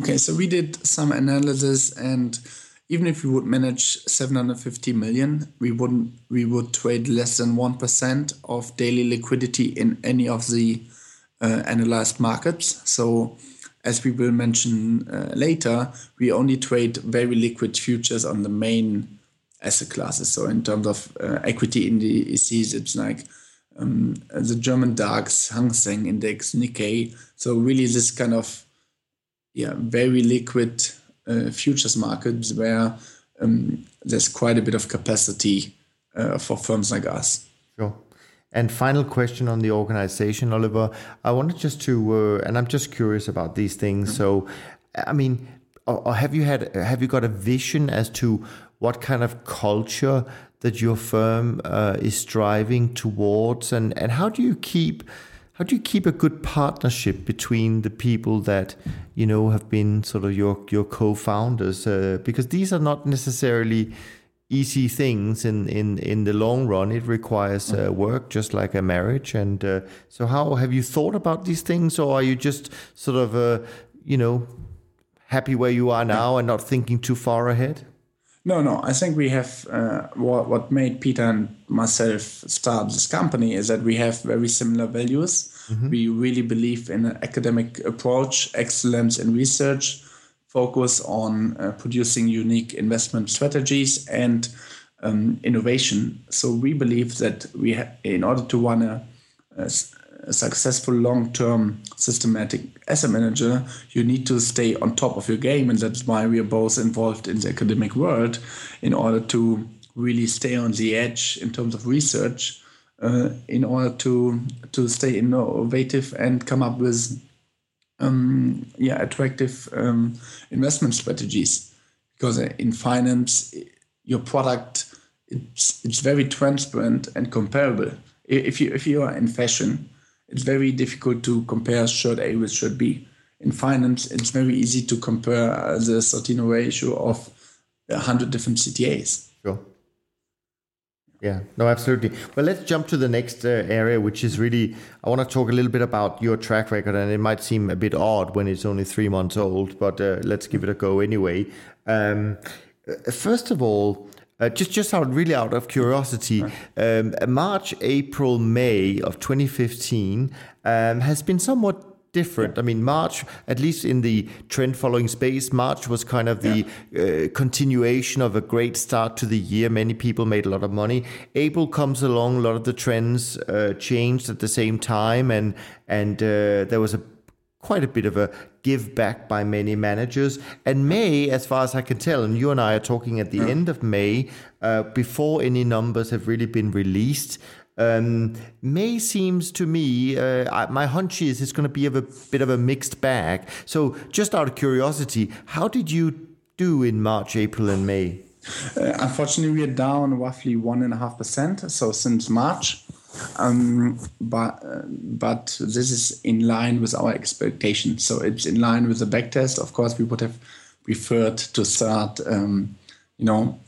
Speaker 1: Okay, so we did some analysis and even if we would manage 750 million, we wouldn't we would trade less than 1% of daily liquidity in any of the uh, analyzed markets. So as we will mention uh, later, we only trade very liquid futures on the main asset classes. So in terms of uh, equity indices, it's like um, the German DAX, Hang Seng Index, Nikkei. So really this kind of yeah very liquid uh, futures markets where um, there's quite a bit of capacity uh, for firms like us.
Speaker 2: Sure. And final question on the organization, Oliver. I wanted just to, uh, and I'm just curious about these things. Mm-hmm. So, I mean, or, or have you had, have you got a vision as to what kind of culture that your firm uh, is striving towards, and and how do you keep how do you keep a good partnership between the people that you know have been sort of your your co-founders uh, because these are not necessarily easy things in, in, in the long run. It requires uh, work, just like a marriage. And uh, so, how have you thought about these things, or are you just sort of, uh, you know, happy where you are now and not thinking too far ahead?
Speaker 1: No, no. I think we have uh, what what made Peter and myself start this company is that we have very similar values. Mm-hmm. We really believe in an academic approach, excellence in research, focus on uh, producing unique investment strategies and um, innovation. So we believe that we, ha- in order to run a, a, a successful long-term systematic asset manager, you need to stay on top of your game, and that's why we are both involved in the academic world in order to really stay on the edge in terms of research. Uh, in order to to stay innovative and come up with um, yeah attractive um, investment strategies because in finance your product it's it's very transparent and comparable if you if you are in fashion it's very difficult to compare shirt A with shirt B in finance it's very easy to compare the Sortino ratio of 100 different CTAs
Speaker 2: sure yeah, no, absolutely. Well, let's jump to the next uh, area, which is really, I want to talk a little bit about your track record, and it might seem a bit odd when it's only three months old, but uh, let's give it a go anyway. Um, uh, first of all, uh, just just out really out of curiosity, um, March, April, May of 2015 um, has been somewhat different. I mean, March, at least in the trend following space, March was kind of the yeah. uh, continuation of a great start to the year. Many people made a lot of money. April comes along, a lot of the trends uh, changed at the same time, and and uh, there was a quite a bit of a give back by many managers. And May, as far as I can tell, and you and I are talking at the yeah. end of May, uh, before any numbers have really been released. Um, May seems to me, uh, my hunch is it's going to be of a bit of a mixed bag. So, just out of curiosity, how did you do in March, April, and May?
Speaker 1: Uh, unfortunately, we are down roughly one and a half percent. So since March, but uh, but this is in line with our expectations. So it's in line with the backtest. Of course, we would have preferred to start, um, you know,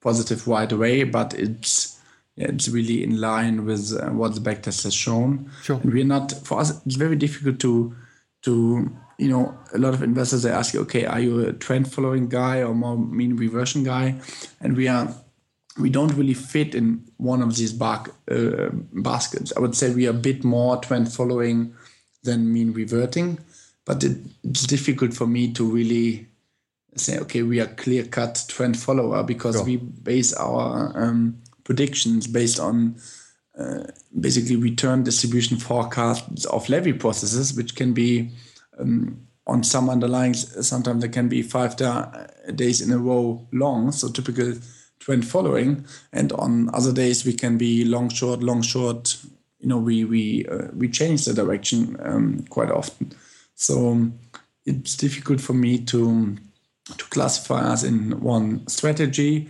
Speaker 1: positive right away, but it's yeah, it's really in line with uh, what the backtest has shown.
Speaker 2: Sure.
Speaker 1: And we're not for us. It's very difficult to to you know a lot of investors they ask you, okay, are you a trend following guy or more mean reversion guy? And we are we don't really fit in one of these bar, uh, baskets. I would say we are a bit more trend following than mean reverting, but it, it's difficult for me to really say, okay, we are clear cut trend follower because sure. we base our um, predictions based on uh, basically return distribution forecasts of levy processes, which can be um, on some underlying, sometimes they can be five da- days in a row long, so typical trend following. And on other days, we can be long, short, long, short. You know, we we uh, we change the direction um, quite often. So um, it's difficult for me to to classify us in one strategy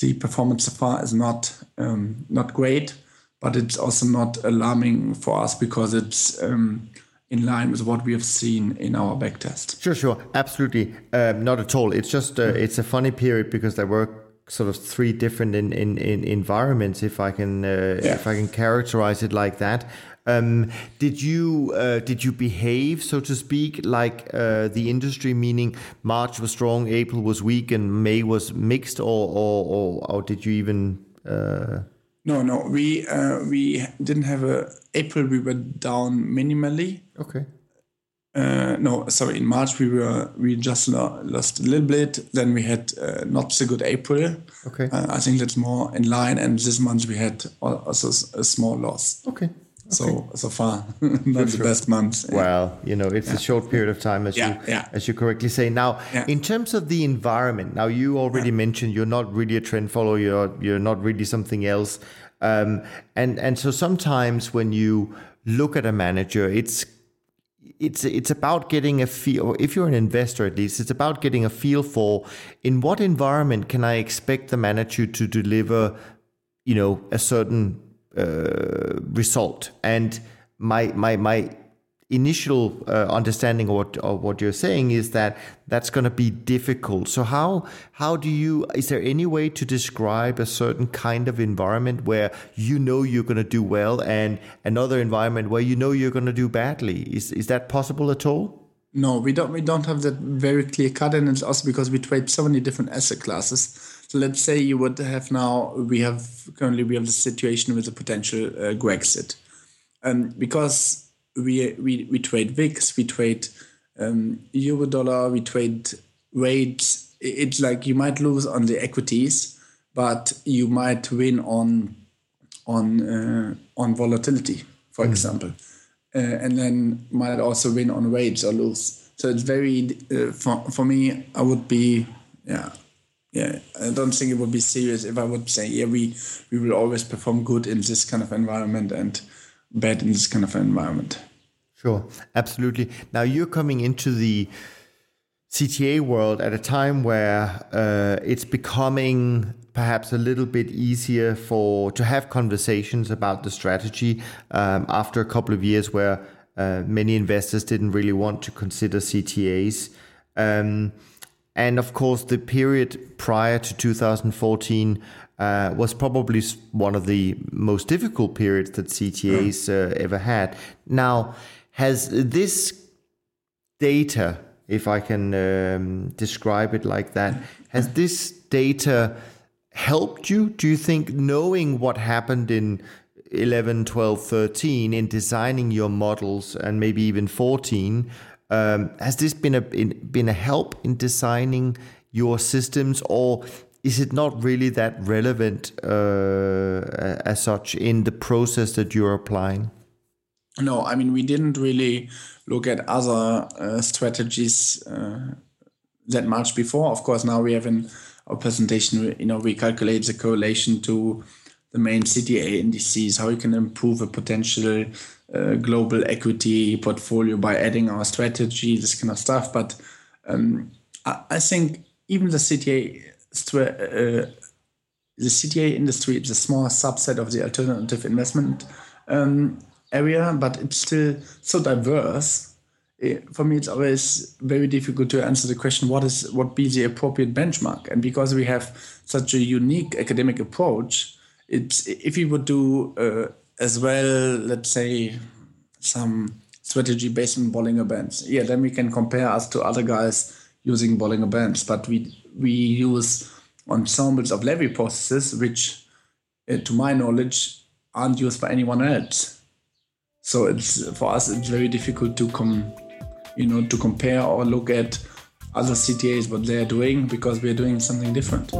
Speaker 1: the performance so far is not um, not great, but it's also not alarming for us because it's um, in line with what we have seen in our backtest.
Speaker 2: Sure, sure, absolutely, um, not at all. It's just uh, it's a funny period because there were sort of three different in, in, in environments, if I can uh, yeah. if I can characterize it like that. Um, did you uh, did you behave, so to speak, like uh, the industry? Meaning March was strong, April was weak, and May was mixed, or or, or, or did you even? Uh...
Speaker 1: No, no, we uh, we didn't have a April. We were down minimally.
Speaker 2: Okay.
Speaker 1: Uh, no, sorry. In March we were we just lost a little bit. Then we had uh, not so good April.
Speaker 2: Okay.
Speaker 1: I think that's more in line. And this month we had also a small loss.
Speaker 2: Okay.
Speaker 1: So so far, not the best month.
Speaker 2: Well, you know, it's yeah. a short period of time, as yeah, you yeah. as you correctly say. Now, in terms of the environment, now you already mentioned you're not really a trend follower. You're you're not really something else. Um, and and so sometimes when you look at a manager, it's it's it's about getting a feel if you're an investor at least it's about getting a feel for in what environment can i expect the manager to deliver you know a certain uh, result. And my my my initial uh, understanding of what, of what you're saying is that that's going to be difficult. So how how do you is there any way to describe a certain kind of environment where you know you're going to do well and another environment where you know you're going to do badly? Is is that possible at all?
Speaker 1: No, we don't. We don't have that very clear cut, and it's also because we trade so many different asset classes. So let's say you would have now. We have currently we have the situation with a potential uh, Grexit, and um, because we we we trade VIX, we trade um, euro dollar, we trade rates. It's like you might lose on the equities, but you might win on on uh, on volatility, for mm. example, uh, and then might also win on rates or lose. So it's very uh, for for me. I would be yeah yeah. I don't think it would be serious if I would say yeah we we will always perform good in this kind of environment and bad in this kind of environment.
Speaker 2: Sure, absolutely. Now you're coming into the CTA world at a time where uh, it's becoming perhaps a little bit easier for to have conversations about the strategy um, after a couple of years where uh, many investors didn't really want to consider CTAs. Um, and of course, the period prior to 2014 uh, was probably one of the most difficult periods that CTAs uh, ever had. Now, has this data, if I can um, describe it like that, has this data helped you, do you think, knowing what happened in 11, 12, 13 in designing your models and maybe even 14? Um, has this been a been a help in designing your systems, or is it not really that relevant uh, as such in the process that you're applying?
Speaker 1: No, I mean we didn't really look at other uh, strategies uh, that much before. Of course, now we have in our presentation, you know, we calculate the correlation to the main CTA indices, how you can improve a potential uh, global equity portfolio by adding our strategy, this kind of stuff. But um, I, I, think even the CTA the CTA industry is a small subset of the alternative investment um, area, but it's still so diverse. It, for me, it's always very difficult to answer the question: what is what be the appropriate benchmark? And because we have such a unique academic approach, it's if you would do uh, as well, let's say, some strategy based on Bollinger Bands, yeah, then we can compare us to other guys using Bollinger Bands. But we we use ensembles of Levy processes, which, uh, to my knowledge, aren't used by anyone else. So it's for us it's very difficult to come, you know, to compare or look at other CTAs what they're doing because we're doing something different.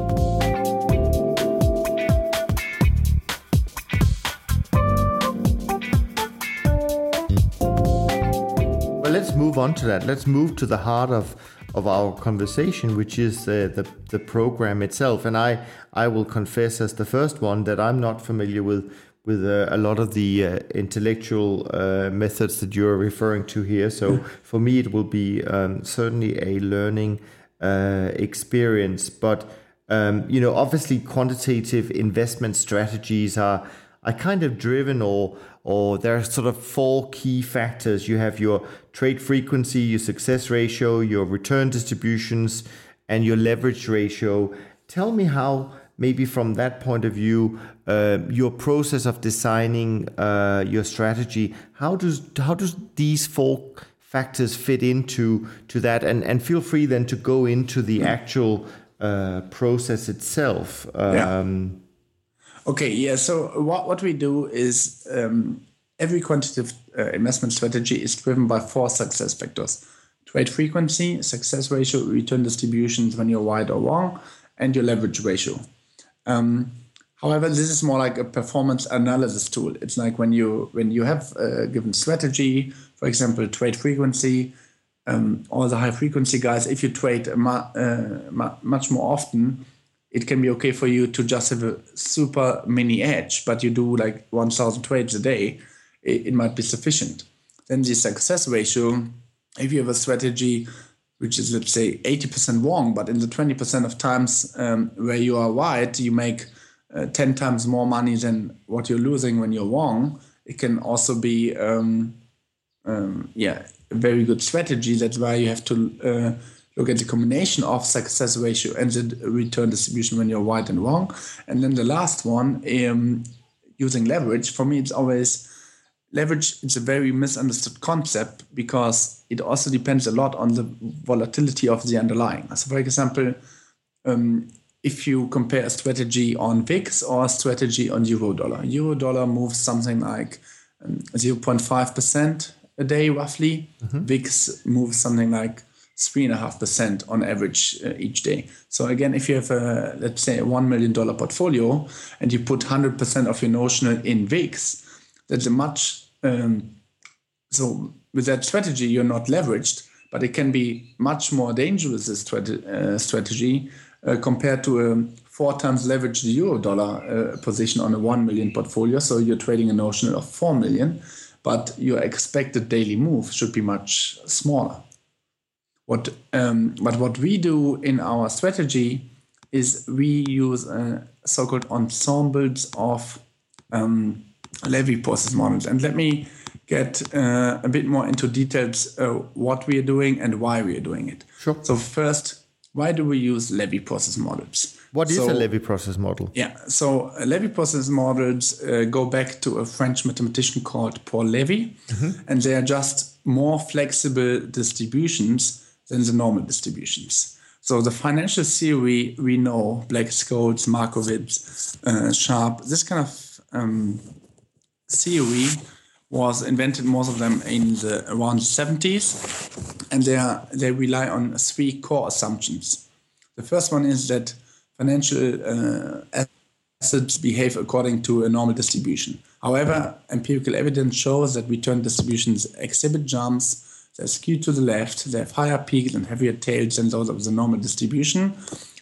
Speaker 2: Well, let's move on to that. Let's move to the heart of of our conversation, which is uh, the the program itself. And I I will confess as the first one that I'm not familiar with with uh, a lot of the uh, intellectual uh, methods that you're referring to here. So for me, it will be um, certainly a learning uh, experience. But um, you know, obviously, quantitative investment strategies are are kind of driven or or there are sort of four key factors. You have your trade frequency, your success ratio, your return distributions, and your leverage ratio. Tell me how maybe from that point of view, uh, your process of designing uh, your strategy, how does how does these four factors fit into to that? And and feel free then to go into the actual uh, process itself. Um,
Speaker 1: yeah. Okay. Yeah. So what what we do is um, every quantitative uh, investment strategy is driven by four success factors: trade frequency, success ratio, return distributions when you're right or wrong, and your leverage ratio. Um, however, this is more like a performance analysis tool. It's like when you when you have a given strategy, for example, trade frequency, um, all the high frequency guys. If you trade mu- uh, much more often, it can be okay for you to just have a super mini edge, but you do like 1,000 trades a day, it, it might be sufficient. Then the success ratio, if you have a strategy which is let's say 80% wrong, but in the 20% of times um, where you are right, you make uh, 10 times more money than what you're losing when you're wrong. It can also be, um, um, yeah, a very good strategy. That's why you have to uh, look at the combination of success ratio and the return distribution when you're right and wrong. And then the last one, um, using leverage. For me, it's always leverage. It's a very misunderstood concept because it also depends a lot on the volatility of the underlying. So, for example, um, if you compare a strategy on VIX or a strategy on euro dollar, euro dollar moves something like 0.5% um, a day roughly. Mm-hmm. VIX moves something like three and a half percent on average uh, each day. So again, if you have a let's say a one million dollar portfolio and you put hundred percent of your notional in VIX, that's a much um, so with that strategy you're not leveraged, but it can be much more dangerous this uh, strategy uh, compared to a four times leveraged euro dollar uh, position on a one million portfolio. So you're trading a notional of four million, but your expected daily move should be much smaller. What, um, but what we do in our strategy is we use uh, so-called ensembles of um, Levy process models. And let me get uh, a bit more into details uh, what we are doing and why we are doing it.
Speaker 2: Sure.
Speaker 1: So first, why do we use Levy process models?
Speaker 2: What is so, a Levy process model?
Speaker 1: Yeah, so uh, Levy process models uh, go back to a French mathematician called Paul Levy, mm-hmm. and they are just more flexible distributions than the normal distributions. So the financial theory we know, Black-Scholes, Markowitz, uh, Sharpe, this kind of um, theory was invented most of them in the around the 70s and they are, they rely on three core assumptions the first one is that financial uh, assets behave according to a normal distribution however empirical evidence shows that return distributions exhibit jumps they're skewed to the left, they have higher peaks and heavier tails than those of the normal distribution.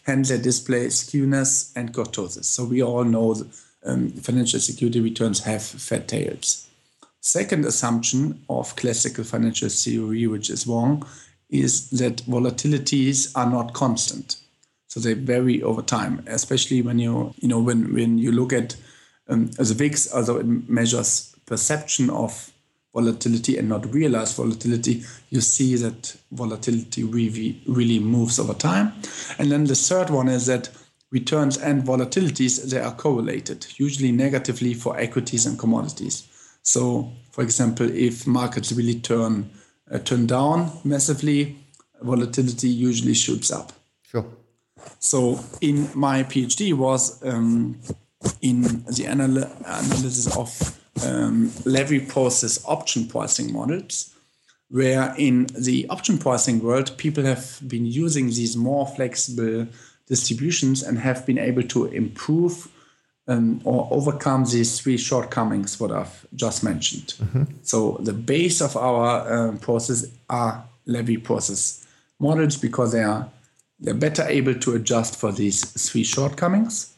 Speaker 1: Hence, they display skewness and kurtosis. So we all know um, financial security returns have fat tails. Second assumption of classical financial theory, which is wrong, is that volatilities are not constant. So they vary over time, especially when you, you know, when, when you look at um, the VIX, although it measures perception of volatility and not realized volatility, you see that volatility really, really moves over time. And then the third one is that returns and volatilities, they are correlated, usually negatively for equities and commodities. So, for example, if markets really turn, uh, turn down massively, volatility usually shoots up.
Speaker 2: Sure.
Speaker 1: So, in my PhD was um, in the anal- analysis of um, levy process option pricing models, where in the option pricing world, people have been using these more flexible distributions and have been able to improve um, or overcome these three shortcomings what I've just mentioned. Mm-hmm. So the base of our uh, process are levy process models because they are they're better able to adjust for these three shortcomings.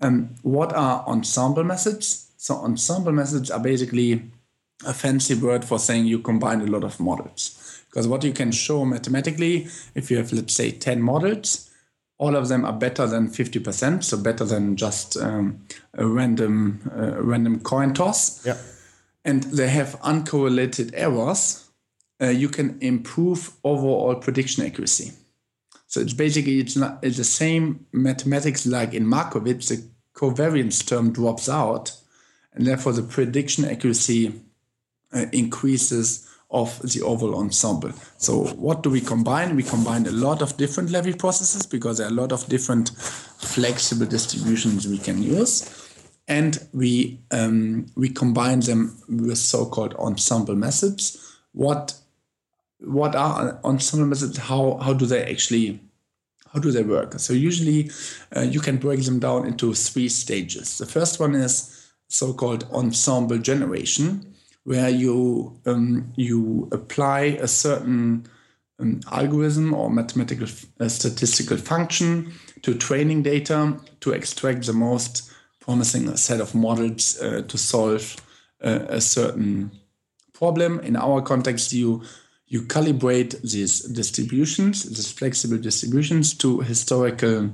Speaker 1: Um, what are ensemble methods? So ensemble methods are basically a fancy word for saying you combine a lot of models. Because what you can show mathematically, if you have, let's say, 10 models, all of them are better than 50%, so better than just um, a random, uh, random coin toss.
Speaker 2: Yeah.
Speaker 1: And they have uncorrelated errors. Uh, you can improve overall prediction accuracy. So it's basically it's not it's the same mathematics like in Markowitz. The covariance term drops out, and therefore the prediction accuracy uh, increases of the overall ensemble. So what do we combine? We combine a lot of different levy processes because there are a lot of different flexible distributions we can use. And we um, we combine them with so-called ensemble methods. What what are ensemble methods? How how do they actually how do they work? So usually uh, you can break them down into three stages. The first one is so-called ensemble generation, where you um, you apply a certain um, algorithm or mathematical uh, statistical function to training data to extract the most promising set of models uh, to solve uh, a certain problem. In our context, you you calibrate these distributions, these flexible distributions, to historical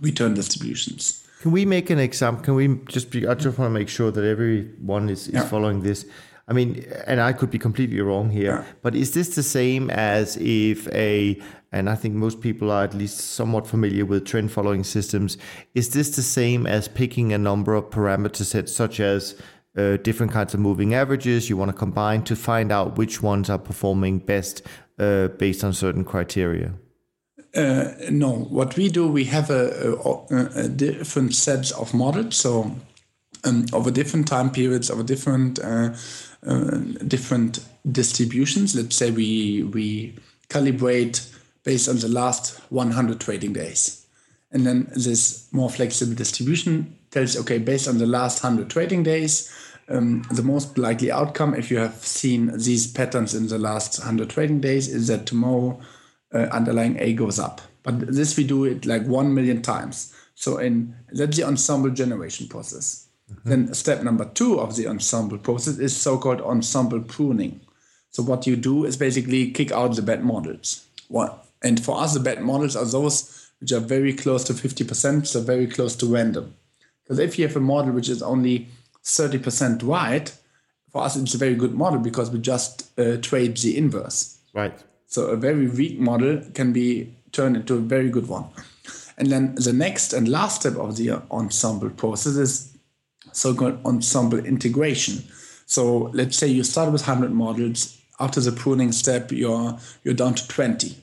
Speaker 1: return distributions.
Speaker 2: Can we make an example? Can we just be? I just want to make sure that everyone is, is yeah. following this. I mean, and I could be completely wrong here, yeah. but is this the same as if a, and I think most people are at least somewhat familiar with trend following systems, is this the same as picking a number of parameter sets such as uh, different kinds of moving averages you want to combine to find out which ones are performing best uh, based on certain criteria?
Speaker 1: Uh, no, what we do, we have a, a, a different sets of models. So um, over different time periods, over different uh, uh, different distributions. Let's say we we calibrate based on the last 100 trading days, and then this more flexible distribution tells okay based on the last 100 trading days. Um, the most likely outcome, if you have seen these patterns in the last 100 trading days, is that tomorrow uh, underlying A goes up. But this we do it like 1 million times. So in that's the ensemble generation process. Mm-hmm. Then step number two of the ensemble process is so-called ensemble pruning. So what you do is basically kick out the bad models. What and for us the bad models are those which are very close to 50%, so very close to random. Because if you have a model which is only 30% right, for us it's a very good model because we just uh, trade the inverse.
Speaker 2: Right.
Speaker 1: So a very weak model can be turned into a very good one. And then the next and last step of the ensemble process is so-called ensemble integration. So let's say you start with 100 models. After the pruning step, you're you're down to 20.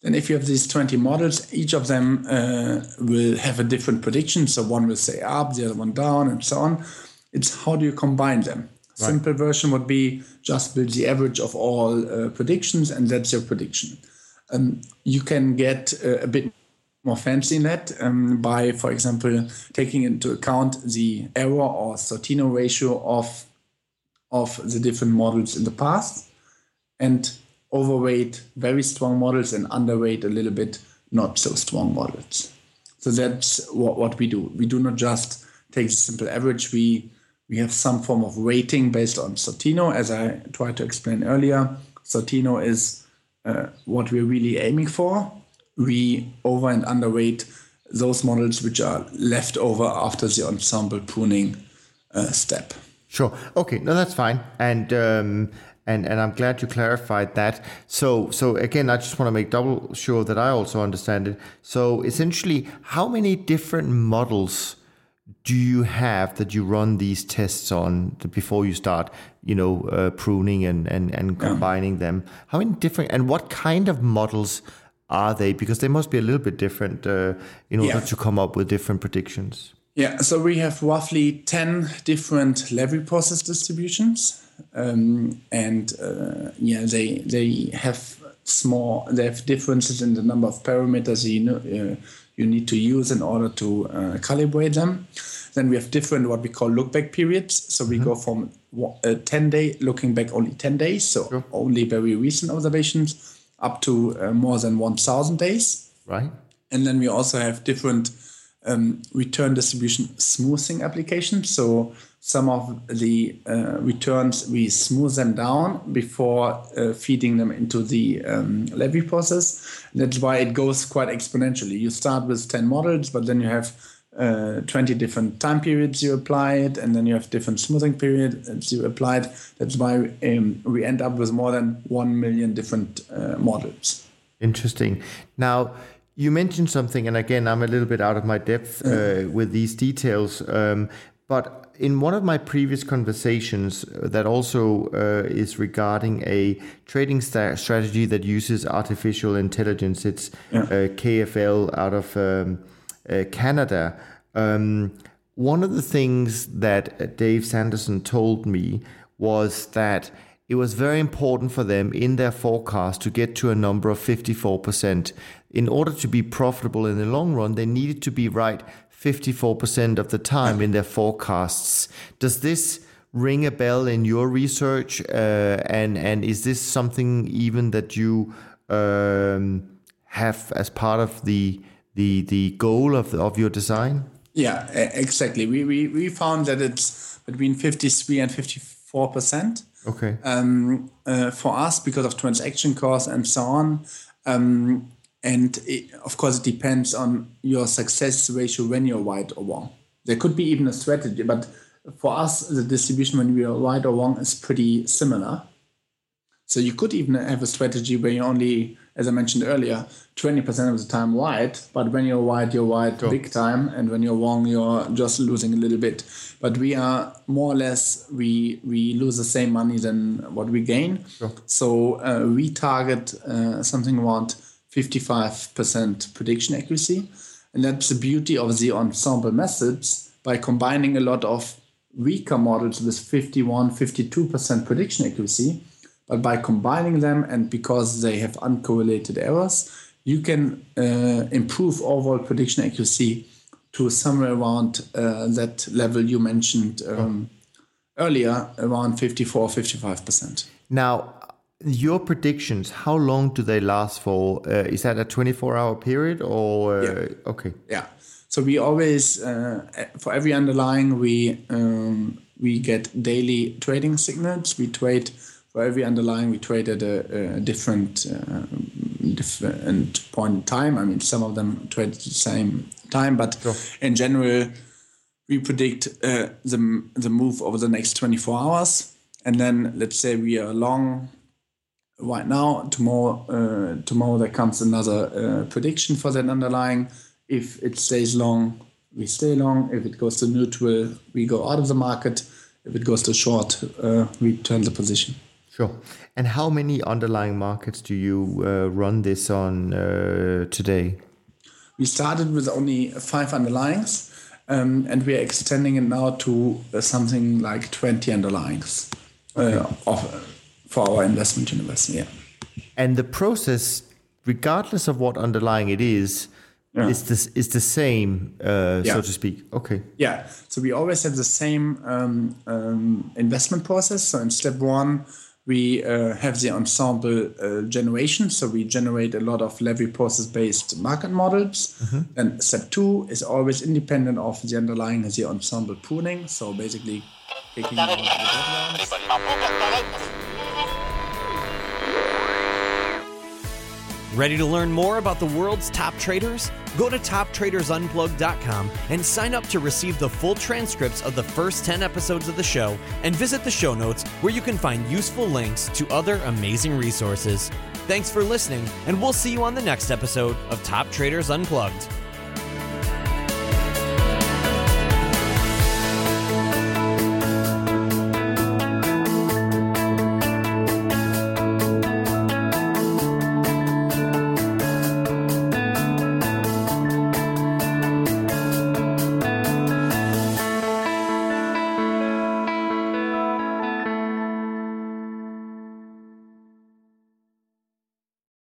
Speaker 1: Then if you have these 20 models, each of them uh, will have a different prediction. So one will say up, the other one down, and so on. It's how do you combine them? Right. Simple version would be just build the average of all uh, predictions, and that's your prediction. Um, you can get uh, a bit more fancy in that um, by, for example, taking into account the error or Sortino ratio of of the different models in the past, and overweight very strong models and underweight a little bit not so strong models. So that's what, what we do. We do not just take the simple average. We we have some form of weighting based on Sortino, as I tried to explain earlier. Sortino is uh, what we're really aiming for we over and underweight those models which are left over after the ensemble pruning uh, step.
Speaker 2: Sure. Okay. No, that's fine. And um, and and I'm glad you clarified that. So so again, I just want to make double sure that I also understand it. So essentially, how many different models do you have that you run these tests on before you start, you know, uh, pruning and and and combining yeah. them? How many different and what kind of models? are they? Because they must be a little bit different uh, in order yeah. to come up with different predictions.
Speaker 1: Yeah, so we have roughly 10 different Levy process distributions. Um, and uh, yeah, they, they have small, they have differences in the number of parameters you, know, uh, you need to use in order to uh, calibrate them. Then we have different what we call look back periods. So we mm-hmm. go from a 10 day, looking back only 10 days, so sure. only very recent observations up to uh, more than 1,000 days.
Speaker 2: Right.
Speaker 1: And then we also have different um, return distribution smoothing applications. So some of the uh, returns, we smooth them down before uh, feeding them into the um, levy process. That's why it goes quite exponentially. You start with 10 models, but then you have uh, 20 different time periods you apply it, and then you have different smoothing periods you apply it. That's why um, we end up with more than 1 million different uh, models.
Speaker 2: Interesting. Now, you mentioned something, and again, I'm a little bit out of my depth uh, with these details. Um, but in one of my previous conversations, uh, that also uh, is regarding a trading st- strategy that uses artificial intelligence. It's yeah. Uh, KFL out of um, uh, Canada. Um, one of the things that Dave Sanderson told me was that it was very important for them in their forecast to get to a number of 54%. In order to be profitable in the long run, they needed to be right 54% of the time in their forecasts. Does this ring a bell in your research? Uh, and, and is this something even that you um, have as part of the the the goal of of your design?
Speaker 1: Yeah, exactly. We we, we found that it's between 53 and 54 percent.
Speaker 2: Okay.
Speaker 1: Um, uh, for us, because of transaction costs and so on, um, and it, of course, it depends on your success ratio when you're right or wrong. There could be even a strategy, but for us, the distribution when we are right or wrong is pretty similar. So you could even have a strategy where you only, as I mentioned earlier, 20% of the time right, but when you're right, you're right sure. big time, and when you're wrong, you're just losing a little bit. But we are more or less we we lose the same money than what we gain. Sure. So uh, we target uh, something around 55% prediction accuracy, and that's the beauty of the ensemble methods by combining a lot of weaker models with 51, 52% prediction accuracy. But by combining them and because they have uncorrelated errors, you can uh, improve overall prediction accuracy to somewhere around uh, that level you mentioned um, earlier, around 54, 55%.
Speaker 2: Now, your predictions, how long do they last for? Uh, is that a 24 hour period or?
Speaker 1: Uh, yeah.
Speaker 2: Okay.
Speaker 1: Yeah. So we always, uh, for every underlying, we um, we get daily trading signals. We trade for every underlying. We trade at a, a different uh, different point in time. I mean, some of them trade at the same time, but sure. in general, we predict uh, the the move over the next 24 hours, and then let's say we are long right now. Tomorrow, uh, tomorrow there comes another uh, prediction for that underlying if it stays long, we stay long. If it goes to neutral, we go out of the market. If it goes to short, uh, we turn the position.
Speaker 2: Sure. And how many underlying markets do you uh, run this on uh, today?
Speaker 1: We started with only five underlyings, um, and we are extending it now to uh, something like 20 underlyings uh, okay. of, for our investment universe. Yeah.
Speaker 2: And the process, regardless of what underlying it is, yeah. is this is the same, uh, yeah. so to speak. Okay.
Speaker 1: Yeah. So we always have the same um, um, investment process. So in step one, we uh, have the ensemble uh, generation. So we generate a lot of Levy process based market models. Mm-hmm. And step two is always independent of the underlying as the ensemble pruning. So basically, taking out the
Speaker 3: Ready to learn more about the world's top traders? Go to toptradersunplugged.com and sign up to receive the full transcripts of the first 10 episodes of the show and visit the show notes where you can find useful links to other amazing resources. Thanks for listening, and we'll see you on the next episode of Top Traders Unplugged.